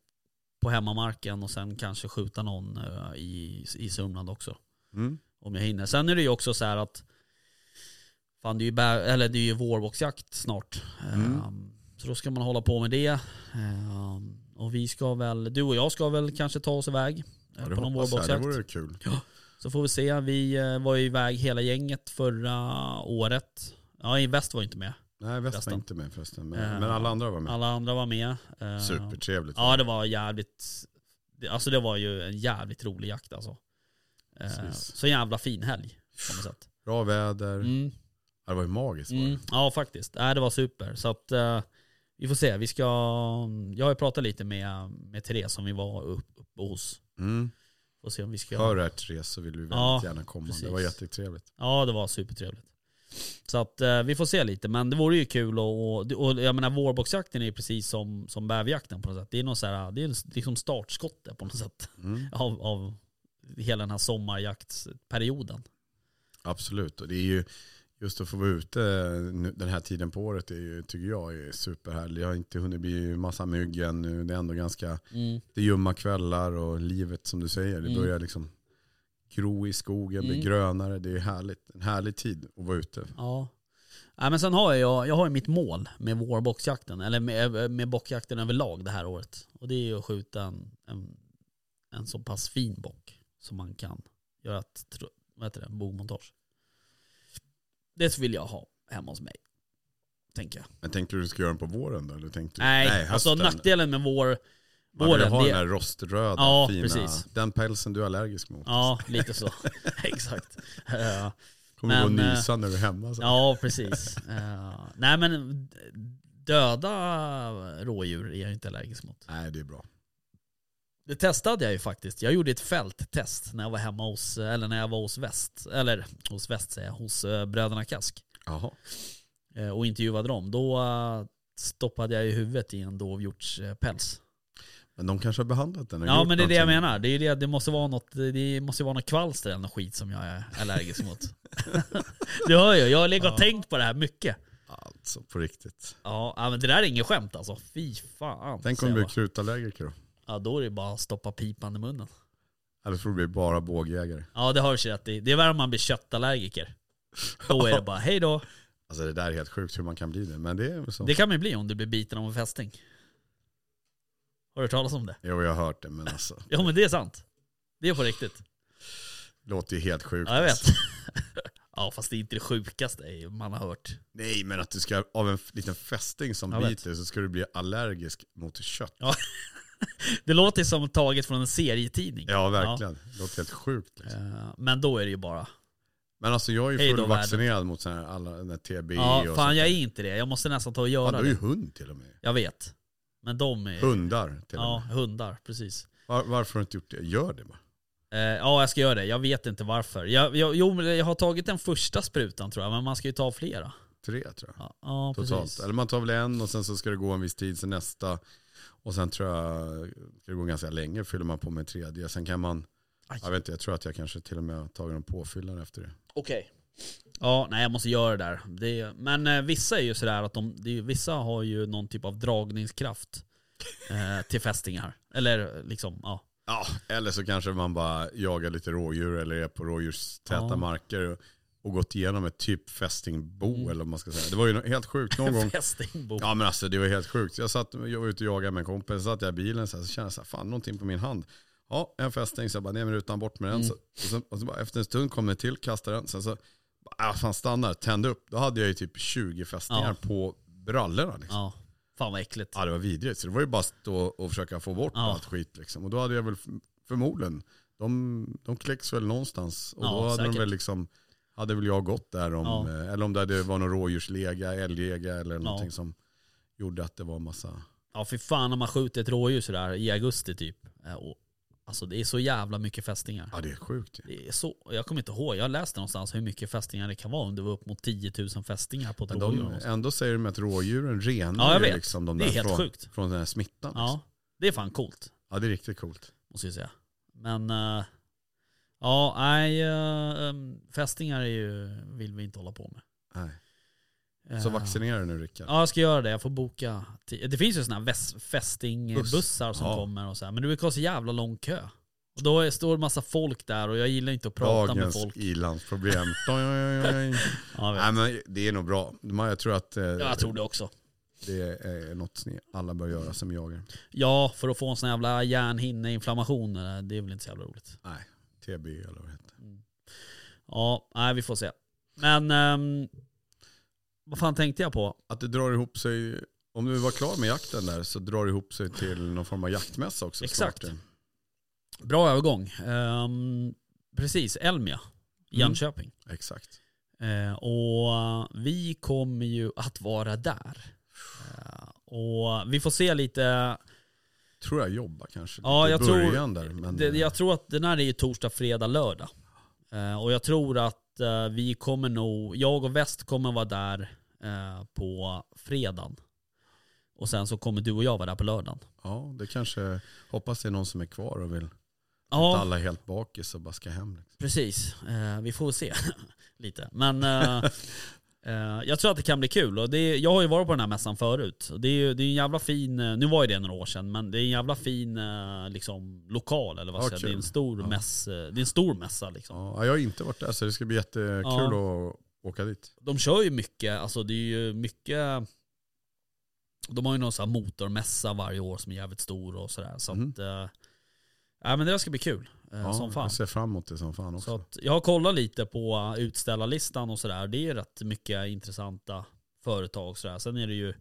på hemmamarken och sen kanske skjuta någon eh, i, i Sörmland också. Mm. Om jag hinner. Sen är det ju också så här att fan det är ju, bär, eller det är ju vårboxjakt snart. Mm. Ehm, så då ska man hålla på med det. Ehm, och vi ska väl, du och jag ska väl kanske ta oss iväg eh, Ja, det på någon jag, det vårboxjakt. vore kul. Så får vi se. Vi eh, var ju iväg hela gänget förra året. Ja, i väst var inte med. Nej väst var inte med förresten. Men, Eh, men alla andra var med. Alla andra var med. Eh, Supertrevligt. Ja, det var jävligt... Alltså det var ju en jävligt rolig jakt alltså. Eh, Precis. så jävla fin helg på något sätt. Bra väder. Mm, Det var ju magiskt var det. mm, ja, faktiskt. Nej, det var super. Så att vi får se. Vi ska... Jag har ju pratat lite med, med Therese som vi var uppe upp hos. Mm. Får se om vi ska... Hör det här Therese så vill vi väldigt Ja, gärna komma. precis. Det var jättetrevligt. Ja, det var supertrevligt. Så att eh, vi får se lite, men det vore ju kul och, och, och jag menar vårboxjakten är ju precis som, som bäverjakten på något sätt. Det är nog så här, det är liksom startskottet på något sätt Mm. av, av hela den här sommarjaktsperioden. Absolut, och det är ju just att få vara ute den här tiden på året är ju, tycker jag är superhärligt. Jag har inte hunnit bli massa mygg än nu. Det är ändå ganska Mm. det är ljumma kvällar och livet som du säger, det Mm. börjar liksom gro i skogen, bli Mm. grönare. Det är härligt. En härlig tid att vara ute. Ja. Nej, men sen har jag, jag har mitt mål med vårboxjakten, eller med, med bockjakten överlag det här året. Och det är att skjuta en, en, en så pass fin bock som man kan göra ett vad heter det, bogmontage. Det vill jag ha hemma hos mig. Tänker jag. Men tänkte du du ska göra den på våren då? Eller tänkte du? Nej, alltså hösten. nackdelen med vår, Man vill våren, ha det, den där roströda, Ja, fina, precis. den pälsen du är allergisk mot. ja lite så. Exakt. Kommer gå och men, eh, nysa när du är hemma. Så. Ja, precis. Eh, nej men döda rådjur är jag inte allergisk mot. Nej, det är bra. Det testade jag ju faktiskt. Jag gjorde ett fälttest när jag var hemma hos, eller när jag var hos väst, eller hos väst säger jag, hos eh, bröderna Kask. Jaha. eh, och intervjuade dem. Då stoppade jag i huvudet i en dovhjortspäls. Men de kanske har behandlat den Ja men det är det jag menar. Det, är det, det måste vara något, det måste vara något kvalster eller något skit som jag är allergisk mot. du hör ju, jag har legat och tänkt på det här mycket. Alltså på riktigt. Ja, men det där är inget skämt alltså. Fy fan. Tänk om du blir krutallergiker då? Ja då är det bara att stoppa pipan i munnen. Eller får du bli bara bågjägare? Ja det har du rätt i. Det är värre om man blir köttallergiker. Då är det bara hej då. Alltså det där är helt sjukt hur man kan bli det, men det är så. Det kan man ju bli om du blir biten av en fästing. Har du hört talas om det? Jo, jag har hört det, men alltså. Ja men det är sant. Det är på riktigt. Det låter ju helt sjukt. Ja jag vet. Alltså. ja fast det är inte det sjukaste man har hört. Nej, men att du ska, av en liten fästing som Jag vet. biter så ska du bli allergisk mot kött. Ja. Det låter som taget från en serietidning. Ja, verkligen. Det låter helt sjukt. Liksom. Eh, Men då är det ju bara... Men alltså jag är ju fullvaccinerad mot sån här, alla, den här TBE Ja, och fan sånt. jag är inte det. Jag måste nästan ta och Fan, göra du har ju det. hund till och med. Jag vet. Men de är... Hundar till och Ja, med. hundar. Precis. Var, varför har du inte gjort det? Gör det bara. Eh, ja, jag ska göra det. Jag vet inte varför. Jag, jag, jo, men jag har tagit den första sprutan tror jag, men man ska ju ta flera. Tre tror jag. Ja, ja Totalt. precis. Eller man tar väl en och sen så ska det gå en viss tid, sen nästa. Och sen tror jag, ska det gå ganska länge, fyller man på med en tredje. Sen kan man, Aj. jag vet inte, jag tror att jag kanske till och med har tagit en påfyllare efter det. Okej. Ja, nej jag måste göra det där. Det är, men eh, vissa är ju sådär att de, är, vissa har ju någon typ av dragningskraft eh, till fästingar. Eller liksom, ja. Ja, eller så kanske man bara jagar lite rådjur eller är på rådjurstäta Ja. marker och, och gått igenom ett typ fästingbo Mm. eller vad man ska säga. Det var ju helt sjukt någon gång. Fästingbo. Ja men alltså det var helt sjukt. Jag, satt, jag var ute och jagade med en kompis, satt jag i bilen så, här, så kände jag så här, fan någonting på min hand. Ja, en fästing, så jag bara ner med rutan, bort med den. Mm. Så, och så, och så bara, efter en stund kom det till, kastade den. Sen så, ah, fan stannar, tände upp. Då hade jag ju typ 20 fästingar Ja. på brallorna. Liksom. Ja. Ja. Fan vad äckligt. det var vidrigt. Så det var ju bara att stå och försöka få bort Ja. allt skit. Liksom. Och då hade jag väl förmodligen, de, de kläcks väl någonstans. Och Ja, då hade säkert. de väl liksom, hade väl jag gått där om, Ja. eh, eller om det hade var någon rådjurslega, älglega eller någonting som gjorde att det var massa Ja för fan när man skjuter ett rådjur sådär i augusti typ. Eh, Och, alltså det är så jävla mycket fästingar. Ja det är sjukt ju. Det är så, jag kommer inte ihåg, jag läste någonstans hur mycket fästingar det kan vara. Om det var upp mot 10 000 fästingar på ett Men rådjur. de, ändå säger de att rådjuren renar Ja, ju liksom de Det där från, sjukt. från den här smittan. Ja, Liksom. det är fan coolt. ja det är riktigt coolt. Måste jag säga. Men, eh, ja, nej, uh, fästingar är ju, vill vi inte hålla på med. Nej. Så Eh, vaccinera dig nu Rickard. Ja jag ska göra det, jag får boka. Det finns ju sådana här fästingbussar som Ja. kommer och så här. Men det brukar så jävla lång kö. Och då står det massa folk där och jag gillar inte att prata med Dagens folk. ilandsproblem. Oj, oj, oj, oj. Ja, Nej men det är nog bra. Jag tror att eh, ja, jag tror det också. det är något alla bör göra som jagar. Ja, för att få en sån jävla hjärnhinneinflammation, eh, det är väl inte så jävla roligt. Nej, TB eller vad det heter. Ja, nej vi får se. Men, ehm, vad fan tänkte jag på? Att det drar ihop sig, om du var klar med jakten där så drar det ihop sig till någon form av jaktmässa också. Exakt. snart. Bra övergång. Ehm, precis, Elmia, Jönköping. Exakt. Eh, och vi kommer ju att vara där. Eh, och vi får se lite, Tror jag jobbar kanske Ja, jag tror- där. Men, det, eh, jag tror att den här är ju torsdag, fredag, lördag. Eh, och jag tror att eh, vi kommer nog, jag och Väst kommer vara där eh, på fredagen. Och sen så kommer du och jag vara där på lördagen. Ja, det kanske, hoppas det är någon som är kvar och vill, Ja. inte alla är helt bakis och bara ska hem. Liksom. Precis, eh, vi får se lite. Men eh, eh, jag tror att det kan bli kul. Och det jag har ju varit på den här mässan förut. Det är ju det är en jävla fin, eh, nu var ju det några år sedan, men det är en jävla fin eh, liksom, lokal eller vad ska jag säga. Det är en stor, Ja. mäss, eh, det är en stor mässa liksom. Ja, jag har inte varit där så det ska bli jättekul Ja. att åka dit. De kör ju mycket, alltså det är ju mycket De har ju någon sån här motormässa varje år som är jävligt stor och sådär. Så Mhm. att, eh, ja men det ska bli kul. Ja, som fan. Jag ser fram emot det som fan också. Så att jag har kollat lite på utställarlistan och sådär. Det är rätt mycket intressanta företag och sådär. Sen är det ju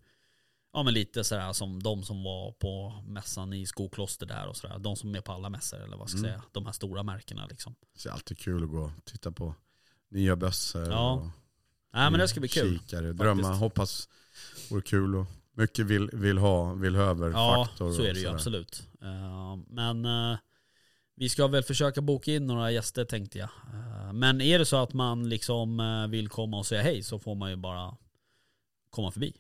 Ja men lite sådär som de som var på mässan i Skokloster där och sådär. De som är på alla mässor eller vad ska jag Mm. säga. De här stora märkena liksom. Det är alltid kul att gå och titta på nya bössor Ja, och Nej men det ska bli kul. kikare. Drömma, faktiskt. hoppas vore kul och mycket vill, vill ha, vill över Ja, så är det ju absolut. Eh, men eh, vi ska väl försöka boka in några gäster tänkte jag. Eh, men är det så att man liksom eh, vill komma och säga hej så får man ju bara komma förbi.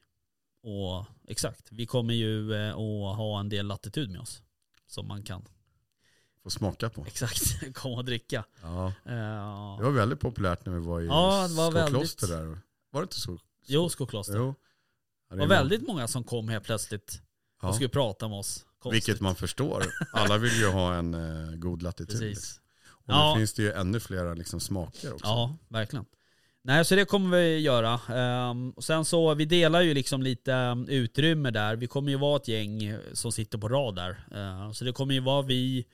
och exakt, vi kommer ju eh, att ha en del latitud med oss. Som man kan, Få smaka på. exakt, komma och dricka. Ja. Det var väldigt populärt när vi var i Ja, det var Skokloster väldigt- där. Var det inte så? jo, Skokloster. Jo. Ja, Det var väldigt många som kom helt plötsligt och ja. skulle prata med oss. Konstigt. Vilket man förstår. Alla vill ju ha en eh, god latitud. Precis. Och nu Ja. finns det ju ännu flera liksom, smaker också. Ja, verkligen. Nej, så det kommer vi göra. Ehm, och sen så, vi delar ju liksom lite um, utrymme där. Vi kommer ju vara ett gäng som sitter på rad där. Ehm, så det kommer ju vara vi.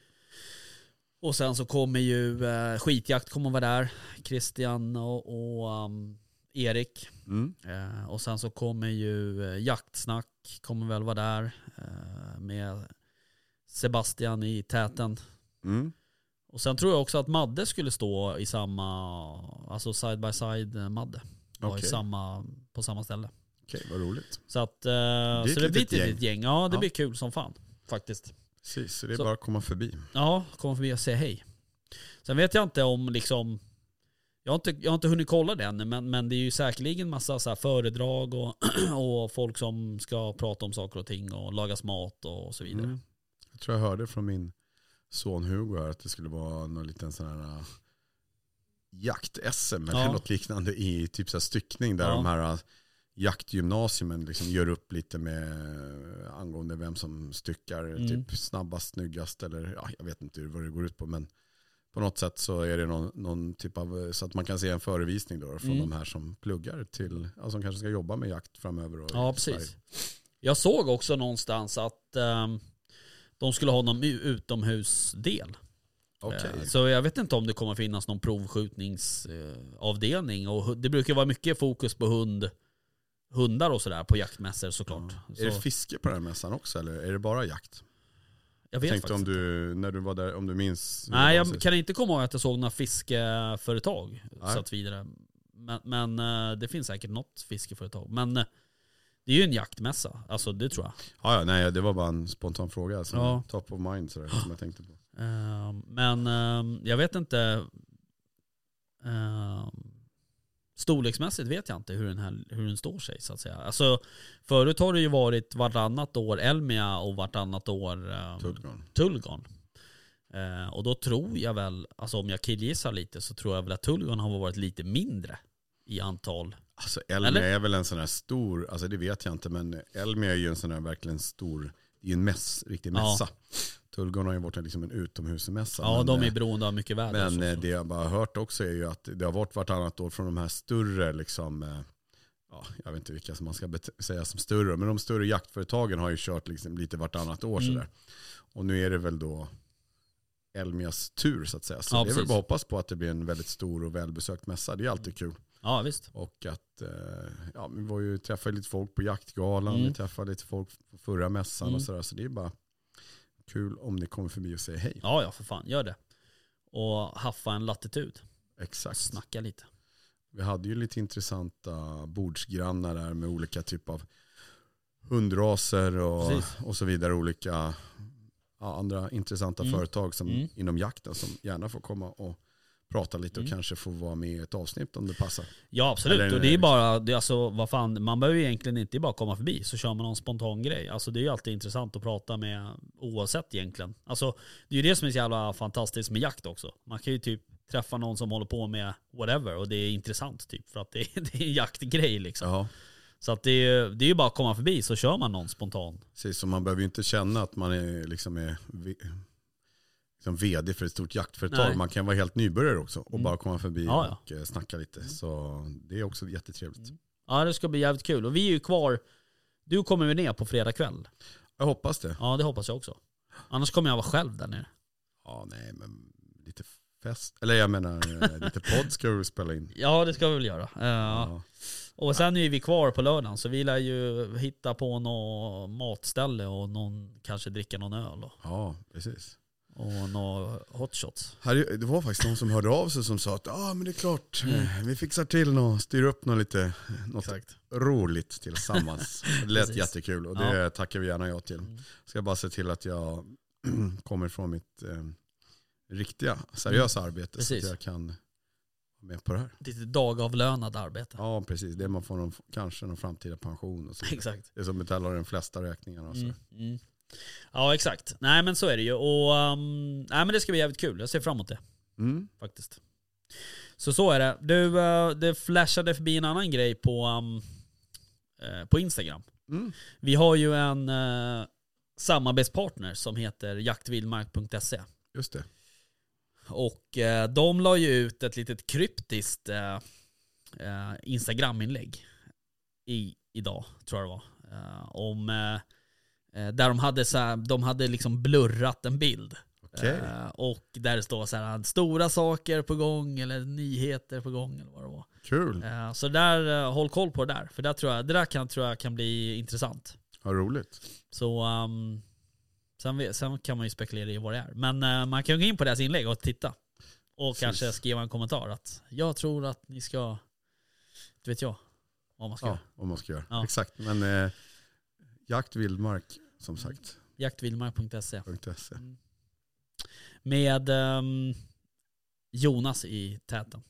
Och sen så kommer ju uh, Skitjakt kommer vara där. Christian och, och um, Erik. Mm. Ehm, och sen så kommer ju uh, Jaktsnack kommer väl vara där. eh, med Sebastian i täten. Mm. Och sen tror jag också att Madde skulle stå i samma, alltså side by side eh, Madde. Var i samma, på samma ställe. Okej, vad roligt. Så att, eh, ett så det blir ett litet gäng. Ja, det Ja. blir kul som fan. Faktiskt. Precis, så det är Så- bara att komma förbi. Ja, kom förbi och säga hej. Sen vet jag inte om liksom, jag har inte, jag har inte hunnit kolla det än, men, men det är ju säkerligen massa så föredrag och, och folk som ska prata om saker och ting och lagas mat och så vidare. Mm. Jag tror jag hörde från min son Hugo här att det skulle vara någon liten sån här äh, jakt-SM eller Ja. något liknande i typ så här styckning där Ja. de här äh, jaktgymnasiumen liksom gör upp lite med äh, angående vem som styckar Mm. typ snabbast, snyggast eller ja, jag vet inte vad det går ut på men på något sätt så är det någon, någon typ av, så att man kan se en förevisning då från Mm. de här som pluggar till, ja, som kanske ska jobba med jakt framöver. Och Ja, precis. Jag såg också någonstans att ehm, de skulle ha någon utomhusdel. Okej. Eh, Så jag vet inte om det kommer finnas någon provskjutningsavdelning. Och hu- det brukar vara mycket fokus på hund, hundar och sådär på jaktmässor såklart. Så, Är det fiske på den här mässan också eller är det bara jakt? Jag vet tänkte om du, när du var där, om du minns? Nej, jag kan inte komma ihåg att jag såg några fiskeföretag. Nej. Så att vidare. Men, men eh, det finns säkert något fiskeföretag. Men eh, det är ju en jaktmässa. Alltså det tror jag. Ja, ja, nej, det var bara en spontan fråga. Som Ja. Top of mind sådär, som jag tänkte på. Eh, Men eh, jag vet inte. eh, Storleksmässigt vet jag inte hur den, här, hur den står sig så att säga. Alltså, förut har det ju varit vartannat år Elmia och vartannat år eh, Tullgarn. Tullgarn. Eh, och då tror jag väl, alltså om jag killgissar lite så tror jag väl att Tullgarn har varit lite mindre i antal. Alltså Elmia Eller? är väl en sån här stor, alltså det vet jag inte, men Elmia är ju en sån här verkligen stor, ju en mäss, riktig Ja. mässa. Tullgarn har ju varit liksom en utomhusmässa. Ja, men, de är eh, beroende av mycket väder. Men och eh, det jag bara hört också är ju att det har varit vartannat år från de här större, liksom, eh, ja, jag vet inte vilka som man ska säga som större, men de större jaktföretagen har ju kört liksom lite vartannat år Mm. sådär. Och nu är det väl då Elmias tur så att säga. Så Ja, det är väl bara hoppas på att det blir en väldigt stor och välbesökt mässa. Det är alltid kul. Ja, visst. Och att, eh, ja, vi var ju, träffade lite folk på jaktgalan, Mm. vi träffade lite folk på förra mässan Mm. och sådär. Så det är bara kul om ni kommer förbi och säger hej. Ja, ja för fan, gör det. Och haffa en latitud. Exakt. Snacka lite. Vi hade ju lite intressanta bordsgrannar där med olika typer av hundraser och, Precis. och så vidare. Olika ja, andra intressanta Mm. företag som, Mm. inom jakten som gärna får komma och prata lite och Mm. kanske få vara med i ett avsnitt om det passar. Ja absolut, Eller- och det är bara, det är alltså vad fan, man behöver egentligen inte bara komma förbi så kör man någon spontan grej. Alltså det är ju alltid intressant att prata med oavsett egentligen. Alltså det är ju det som är så jävla fantastiskt med jakt också. Man kan ju typ träffa någon som håller på med whatever och det är intressant typ för att det är, det är en jaktgrej liksom. Ja, Så att det är, det är ju bara att komma förbi så kör man någon spontan. precis. Så man behöver ju inte känna att man är, liksom är liksom vd för ett stort jaktföretag. Nej. Man kan vara helt nybörjare också och Mm. bara komma förbi Ja, och eh, snacka lite. Så det är också jättetrevligt. Ja det ska bli jävligt kul och vi är ju kvar, du kommer väl ner på fredag kväll? Jag hoppas det. Ja det hoppas jag också. Annars kommer jag vara själv där nere. Ja, nej, men lite fest. Eller jag menar, eh, lite podd ska vi spela in. Ja det ska vi väl göra. Eh, Ja. Och sen är vi kvar på lördagen så vi lär ju hitta på något matställe och någon kanske dricka någon öl och, ja, precis. Och några hotshots. Här, är- det var faktiskt någon som hörde av sig som sa att ah, men det är klart, Mm. eh, vi fixar till något, styr upp något lite något Exakt. roligt tillsammans. Det lät Precis. jättekul och det tackar vi gärna ja till. Mm. Ska bara se till att jag kommer från mitt eh, riktiga, seriösa arbete så Precis. att jag kan vara med på det här. Lite dagavlönat arbete. Ja precis, det man får någon, kanske någon framtida pension och så. Exakt. Det är som betalar de flesta räkningarna. Och så. Mm, mm. Ja exakt. Nej men så är det ju. Och um, nej, men det ska bli jävligt kul. Jag ser fram emot det Mm. faktiskt. Så så är det. Du, eh, det flashade förbi en annan grej på, um, eh, på Instagram. Mm. Vi har ju en uh, samarbetspartner som heter jaktvildmark.se. Just det. Och eh, de la ju ut ett litet kryptiskt eh, Instagram-inlägg i, idag, tror jag det var. Eh, om, eh, där de hade, så här, de hade liksom blurrat en bild. Okej. Eh, och där det står så här, stora saker på gång eller nyheter på gång eller vad det var. Kul. Eh, så där, eh, håll koll på det där. För där tror jag, det där kan, tror jag kan bli intressant. Vad roligt. Så um, sen, sen kan man ju spekulera i vad det är. Men eh, man kan gå in på deras inlägg och titta. Och Precis. kanske skriva en kommentar att jag tror att ni ska, inte vet jag vad man ska Ja, göra. vad man ska göra. Ja. Exakt, men eh, jakt vildmark som sagt. Jaktvildmark.se .se. Med ehm, Jonas i täten.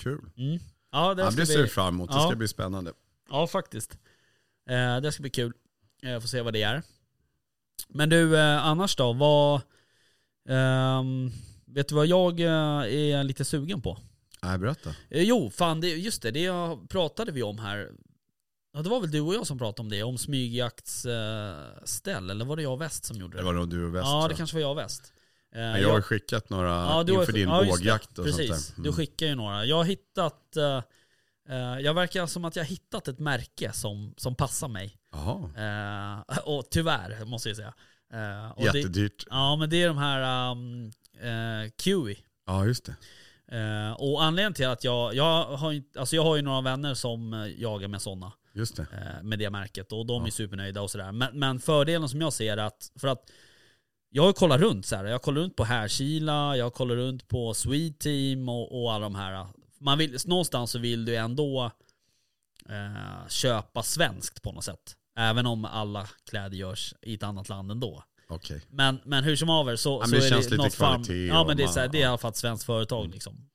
Kul. Mm. Ja, det det ser vi bli, fram emot, det Ja. ska bli spännande. ja, faktiskt. Eh, det ska bli kul. Jag får se vad det är. Men du, eh, annars då? Vad, ehm, vet du vad jag eh, är lite sugen på? Nej, berätta. Eh, Jo, fan det, just det, det pratade vi om här. Ja, det var väl du och jag som pratade om det, om smygjaktsställ, eller var det jag och Väst som gjorde det? Det var nog du och väst. ja, det kanske var jag och Väst. Eh, Men jag har skickat några Ja, du inför din ja, bågjakt och Precis, sånt där. Mm. du skickar ju några. Jag har hittat, eh, eh, jag verkar som att jag har hittat ett märke som, som passar mig. Jaha, Eh, och tyvärr, måste jag säga. Eh, och det, jättedyrt. ja, men det är de här um, uh, Kiwi. Ja, just det. Eh, och anledningen till att jag, jag har, alltså jag har ju några vänner som eh, jagar med sådana. Just det. eh, med det märket och de Ja. är supernöjda och sådär. Men, men fördelen som jag ser är att, för att jag har kollat runt så här. jag kollar runt på Härkila, jag kollar runt på Sweet Team och, och alla de här. Man vill, någonstans så vill du ändå eh, köpa svenskt på något sätt. Även om alla kläder görs i ett annat land ändå. Okej. Men, men hur som haver så, men så det är det något farm. Ja men det är, så här, det är i ja. alla fall ett svenskt företag liksom.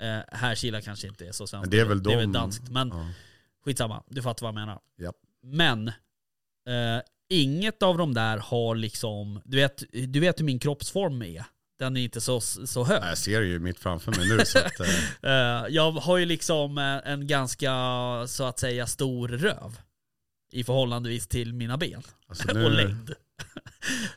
Eh, Härkila kanske inte är så svenskt. Men det är väl det är väl de- danskt. Men Ja. Skitsamma, du fattar vad jag menar. Japp. Men eh, inget av de där har liksom, du vet, du vet hur min kroppsform är. Den är inte så, så hög. Jag ser ju mitt framför mig nu så att, eh, Eh, jag har ju liksom eh, en ganska, så att säga, stor röv. I förhållandevis till mina ben. alltså och nu, längd.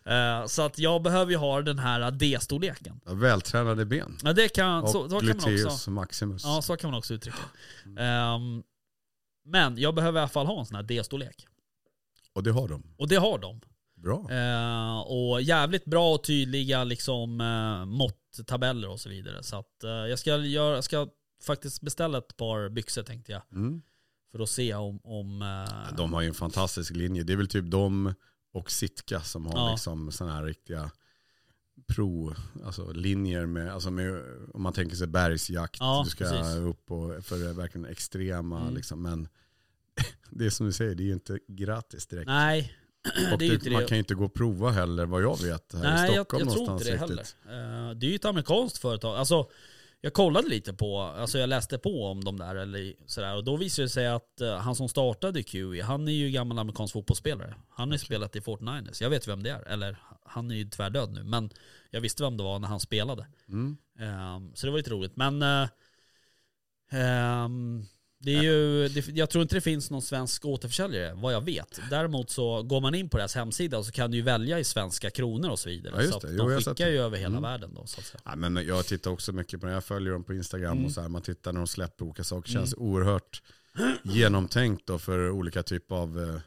Eh, så att jag behöver ju ha den här D-storleken. ja, vältränade ben. Ja, det kan, Och så, så kan man också. maximus. Ja, så kan man också uttrycka det. Ehm, men jag behöver i alla fall ha en sån här D-storlek. Och det har de. Och det har de. Bra. Eh, och jävligt bra och tydliga liksom uh, måtttabeller och så vidare. Så att eh, jag, ska göra, jag ska faktiskt beställa ett par byxor tänkte jag. Mm. För att se om... om eh, De har ju en fantastisk linje. Det är väl typ de och Sitka som har Ja. liksom sådana här riktiga pro, alltså linjer med, alltså med, om man tänker sig bergsjakt, Ja, du ska precis. upp och, för verkligen extrema Mm. liksom, men det är som du säger, det är ju inte gratis direkt. nej, och det är inte man det. kan ju inte gå och prova heller vad jag vet här i Nej, jag, Stockholm jag tror någonstans inte det heller. riktigt. Eh, det är ju ett amerikanskt företag. Alltså, jag kollade lite på, alltså jag läste på om de där eller sådär och då visade det sig att eh, han som startade QE, han är ju gammal amerikansk fotbollsspelare. Han har ju spelat i Fortniners. Jag vet vem det är, eller han är ju tvärdöd nu, men jag visste vem det var när han spelade. Mm. Ehm, så det var lite roligt. Men eh, ehm, det är ju, det, jag tror inte det finns någon svensk återförsäljare, vad jag vet. Däremot så går man in på deras hemsida så kan du ju välja i svenska kronor och så vidare. Ja, så det. Jo, de skickar ju det. över hela Mm. världen då så. Ja, men jag tittar också mycket på det, jag följer dem på Instagram Mm. och så här, man tittar när de släpper olika saker, känns oerhört genomtänkt då för olika typer av, eh,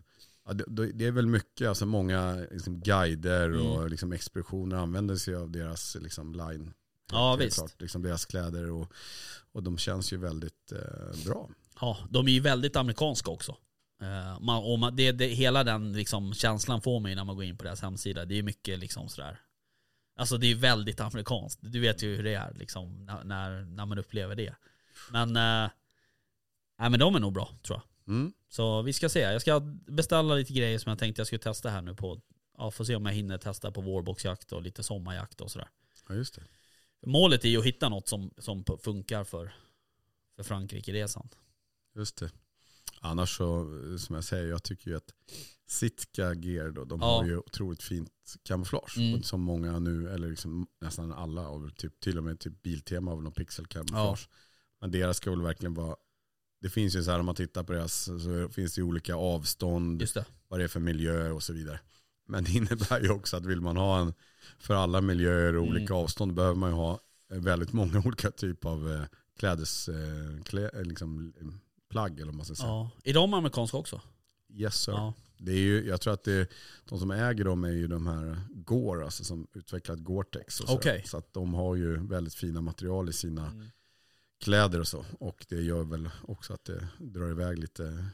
ja, det, det är väl mycket, alltså många liksom, guider Mm. och liksom, expeditioner använder sig av deras liksom, line. Ja, visst. klart, liksom deras kläder och, och de känns ju väldigt eh, bra. Ja, de är ju väldigt amerikanska också. Eh, man, och man, det, det, hela den liksom, känslan får man ju när man går in på deras hemsida. Det är mycket liksom sådär. Alltså det är väldigt amerikanskt. Du vet ju hur det är liksom, när, när, när man upplever det. Men, eh, nej, men de är nog bra tror jag. Mm. Så vi ska se. Jag ska beställa lite grejer som jag tänkte jag skulle testa här nu på, ja får se om jag hinner testa på vårboxjakt och lite sommarjakt och sådär. Ja, just det. Målet är ju att hitta något som, som funkar för, för Frankrike-resan. Just det. Annars så, som jag säger, jag tycker ju att Sitka Gear då, de Ja. har ju otroligt fint kamouflage. Mm. Som många nu, eller liksom nästan alla, av typ, till och med typ Biltema har väl någon pixelkamouflage. Men deras ska väl verkligen vara, det finns ju så här om man tittar på deras, så finns det ju olika avstånd, det. vad det är för miljöer och så vidare. Men det innebär ju också att vill man ha en, för alla miljöer och Mm. olika avstånd behöver man ju ha väldigt många olika typer av eh, klädes, eh, klä, eh, liksom, plagg eller vad man ska säga. Ja. Är de amerikanska också? Yes sir. Ja. Det är ju, jag tror att det, de som äger dem är ju de här Gore, alltså som utvecklat Gore-Tex. och så. Okej. Så att de har ju väldigt fina material i sina Mm. Kläder och så. Och det gör väl också att det drar iväg lite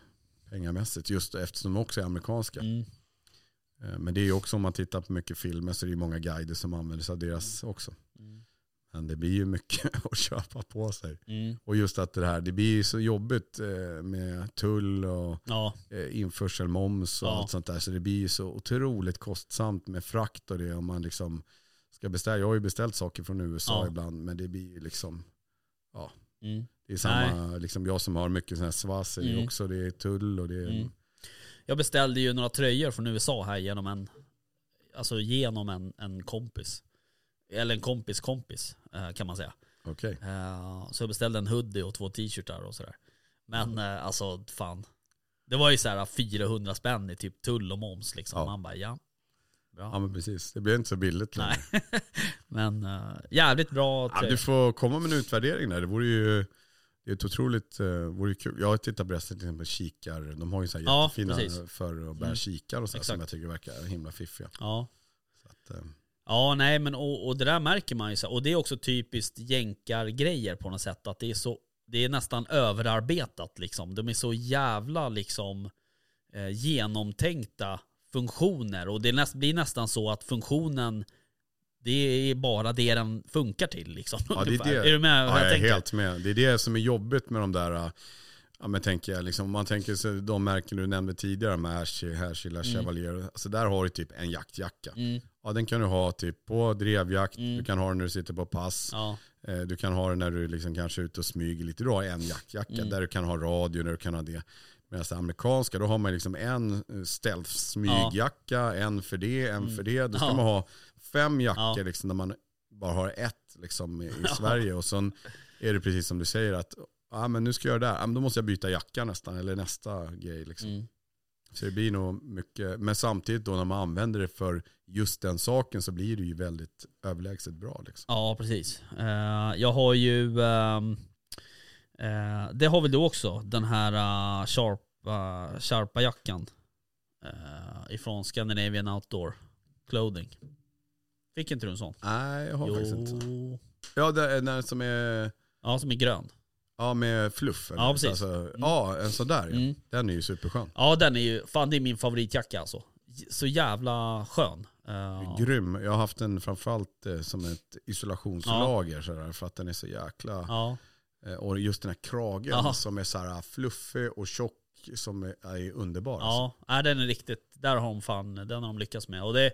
pengamässigt. Just eftersom de också är amerikanska. Mm. Eh, Men det är ju också om man tittar på mycket filmer så är det ju många guider som använder sig av deras också. Mm. Men det blir ju mycket att köpa på sig. Mm. Och just att det här, det blir ju så jobbigt eh, med tull och Ja, eh, införselmoms och Ja. allt sånt där. Så det blir ju så otroligt kostsamt med frakt och det om man liksom ska beställa. Jag har ju beställt saker från USA Ja. ibland men det blir ju liksom, mm. det är samma, liksom jag som har mycket sådana här är Mm. också, det är tull och det är, Mm. Jag beställde ju några tröjor från USA här genom en, alltså genom en, en kompis. Eller en kompis kompis eh, kan man säga. okej. Eh, Så jag beställde en hoodie och två t-shirtar och sådär. Men Mm. alltså fan. Det var ju så här 400 spänn i typ tull och moms liksom. Ja. Man bara ja. Ja men precis, det blir inte så billigt längre. Nej. Men eh, jävligt bra Ja, du får komma med en utvärdering där, det vore ju det är ett otroligt, uh, vore kul. Jag har tittat på resten till exempel kikar, de har ju så här Ja, jättefina precis. för att bära Mm. kikar och så som jag tycker verkar himla fiffiga. Ja. Att, eh, Ja, nej men och, och det där märker man ju så, och det är också typiskt jänkargrejer på något sätt, att det är så, det är nästan överarbetat liksom. De är så jävla liksom eh, genomtänkta funktioner och det näst, blir nästan så att funktionen det är bara det den funkar till liksom. Ja, det är, det. är du med ja, jag är tänker? helt med. Det är det som är jobbigt med de där, äh, ja men tänker jag, liksom, om man tänker sig de märken du nämnde tidigare med Hershey, Hershey, La Chevalier, alltså där har du typ en jaktjacka. Mm, Ja den kan du ha typ på drevjakt, Mm. du kan ha den när du sitter på pass, ja, eh, du kan ha den när du liksom kanske är ute och smyger lite, du har en jaktjacka Mm. där du kan ha radio, där du kan ha det. Medan det amerikanska, då har man liksom en eh, stealth smygjacka, en för det, en för det. Då ska Mm. Ja. man ha fem jackor Ja. liksom, där man bara har ett liksom, i Ja. Sverige. Och sen är det precis som du säger att ah, men nu ska jag göra det här, ah, men då måste jag byta jacka nästan, eller nästa grej. Liksom. mm. Så det blir nog mycket, men samtidigt då när man använder det för just den saken så blir det ju väldigt överlägset bra. Liksom. Ja, precis. Eh, jag har ju, ehm, eh, det har väl du också, den här uh, sharp, uh, sharpa jackan. Uh, ifrån Scandinavian Outdoor Clothing. Fick inte du en sån? Nej, jag har faktiskt inte. Jo. Ja, det är den som är Ja, som är grön. ja, med fluff. eller? Ja, precis. Alltså, Ja, en sån där ja. Mm. Den är ju superskön. Ja, den är ju, fan det är min favoritjacka alltså. Så jävla skön. Eh, Grym. Jag har haft den framförallt eh, som ett isolationslager sådär, för att den är så jäkla... ja, Eh, och just den här kragen Ja. som är så här fluffig och tjock som är, är underbar. alltså. ja, nej, den är riktigt, där har de fan, den har de lyckats med. Och det,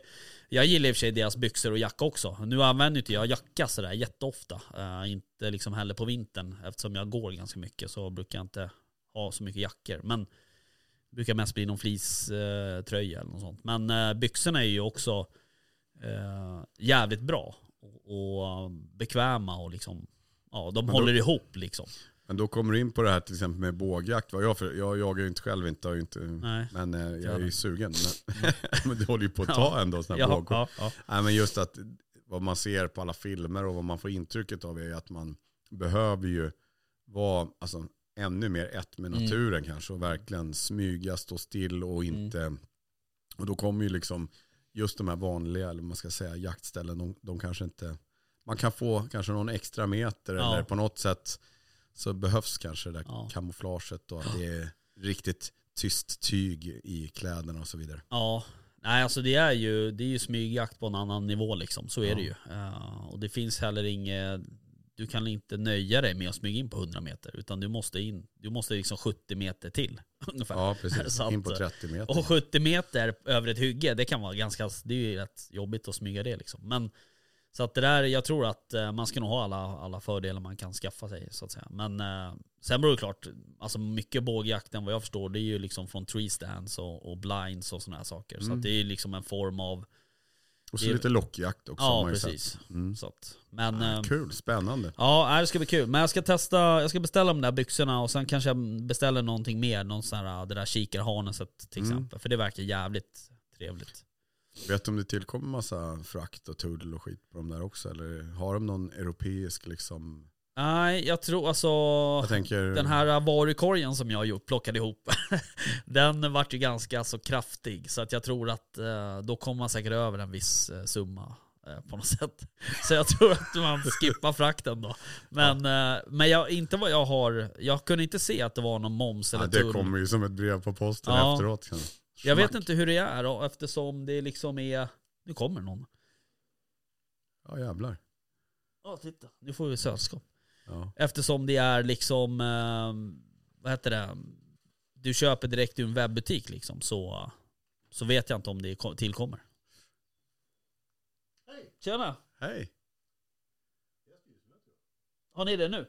jag gillar i och för sig deras byxor och jacka också. Nu använder inte jag jacka sådär jätteofta. Uh, inte liksom heller på vintern. Eftersom jag går ganska mycket så brukar jag inte ha så mycket jackor. Men det brukar mest bli någon fleecetröja eller något sånt. Men uh, byxorna är ju också eh, jävligt bra. Och, och bekväma och liksom, ja de då- håller ihop liksom. Men då kommer du in på det här till exempel med bågjakt. Vad jag, för, jag jagar ju inte själv inte, har inte Nej. men eh, jag är ju sugen. Men, men det håller ju på att ta ändå sådana här Ja, bågkort. ja. Nej, men just att vad man ser på alla filmer och vad man får intrycket av är att man behöver ju vara alltså, ännu mer ett med Mm. naturen kanske och verkligen smyga, stå still och Mm. inte... Och då kommer ju liksom just de här vanliga, eller man ska säga, jaktställen, de, de kanske inte... Man kan få kanske någon extra meter Ja. eller på något sätt så behövs kanske det där Ja. kamouflaget och att det är riktigt tyst tyg i kläderna och så vidare. Ja, nej alltså det är ju, det är ju smygjakt på en annan nivå liksom, så är Ja. det ju. Eh, och det finns heller inget, du kan inte nöja dig med att smyga in på 100 meter, utan du måste in, du måste liksom 70 meter till ungefär. Ja, precis. Att- In på 30 meter. Och 70 meter över ett hygge, det kan vara ganska, det är ju rätt jobbigt att smyga det liksom. Men Så att det där, jag tror att eh, man ska nog ha alla, alla fördelar man kan skaffa sig så att säga. Men eh, sen beror det klart, alltså mycket bågjakten vad jag förstår det är ju liksom från tree stands och, och blinds och sådana här saker. Så Mm. att det är ju liksom en form av, Och så Det- lite lockjakt också ja precis. Mm. Så att, men eh, Kul, spännande. Ja, det ska bli kul. Men jag ska testa, jag ska beställa de där byxorna och sen kanske jag beställer någonting mer. Någon sån här, det där kikarharneset till Mm. exempel. För det verkar jävligt trevligt. Vet du om det tillkommer massa frakt och tull och skit på de där också? Eller har de någon europeisk liksom? Nej, jag tror alltså... Jag tänker, Den här varukorgen som jag gjort, plockade ihop, den vart ju ganska så kraftig. Så att jag tror att eh, då kommer man säkert över en viss eh, summa eh, på något sätt. Så jag tror att man skippar frakten då. Men, eh, men jag, inte vad jag har, jag kunde inte se att det var någon moms eller ja, det tull. kommer ju som ett brev på posten Ja. efteråt. kan- Jag vet inte hur det är då, eftersom det liksom är... Nu kommer någon. Ja jävlar. Ja, titta. Nu får vi sällskap. Ja. Eftersom det är liksom... Eh, vad heter det? Du köper direkt ur en webbutik liksom, så, så vet jag inte om det ko- tillkommer. Hej! Tjena! Hej. Har ni det nu?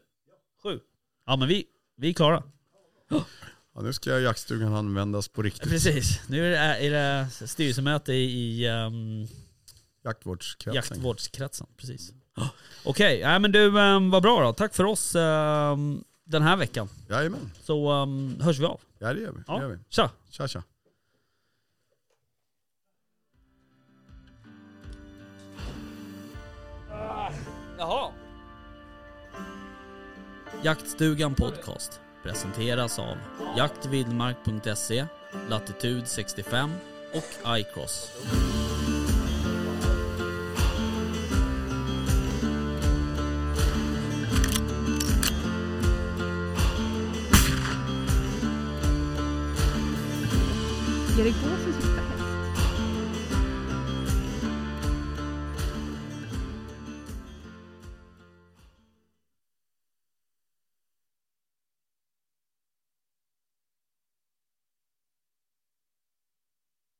Sju? Ja men vi, vi är klara. Ja, nu ska jaktstugan användas på riktigt. Precis. Nu är det, är styrelsemöte i, um, Jaktvårdskretsen. jaktvårdskretsen. Precis. Okej, okay. men du, um, vad bra då. Tack för oss um, den här veckan. Jajamän. Så um, hörs vi av. Ja det gör vi. Det Ja. gör vi. Tja! Tja tja. Jaha. Jaktstugan Podcast presenteras av jaktvildmark.se, Latitude 65 och iCross. Erik det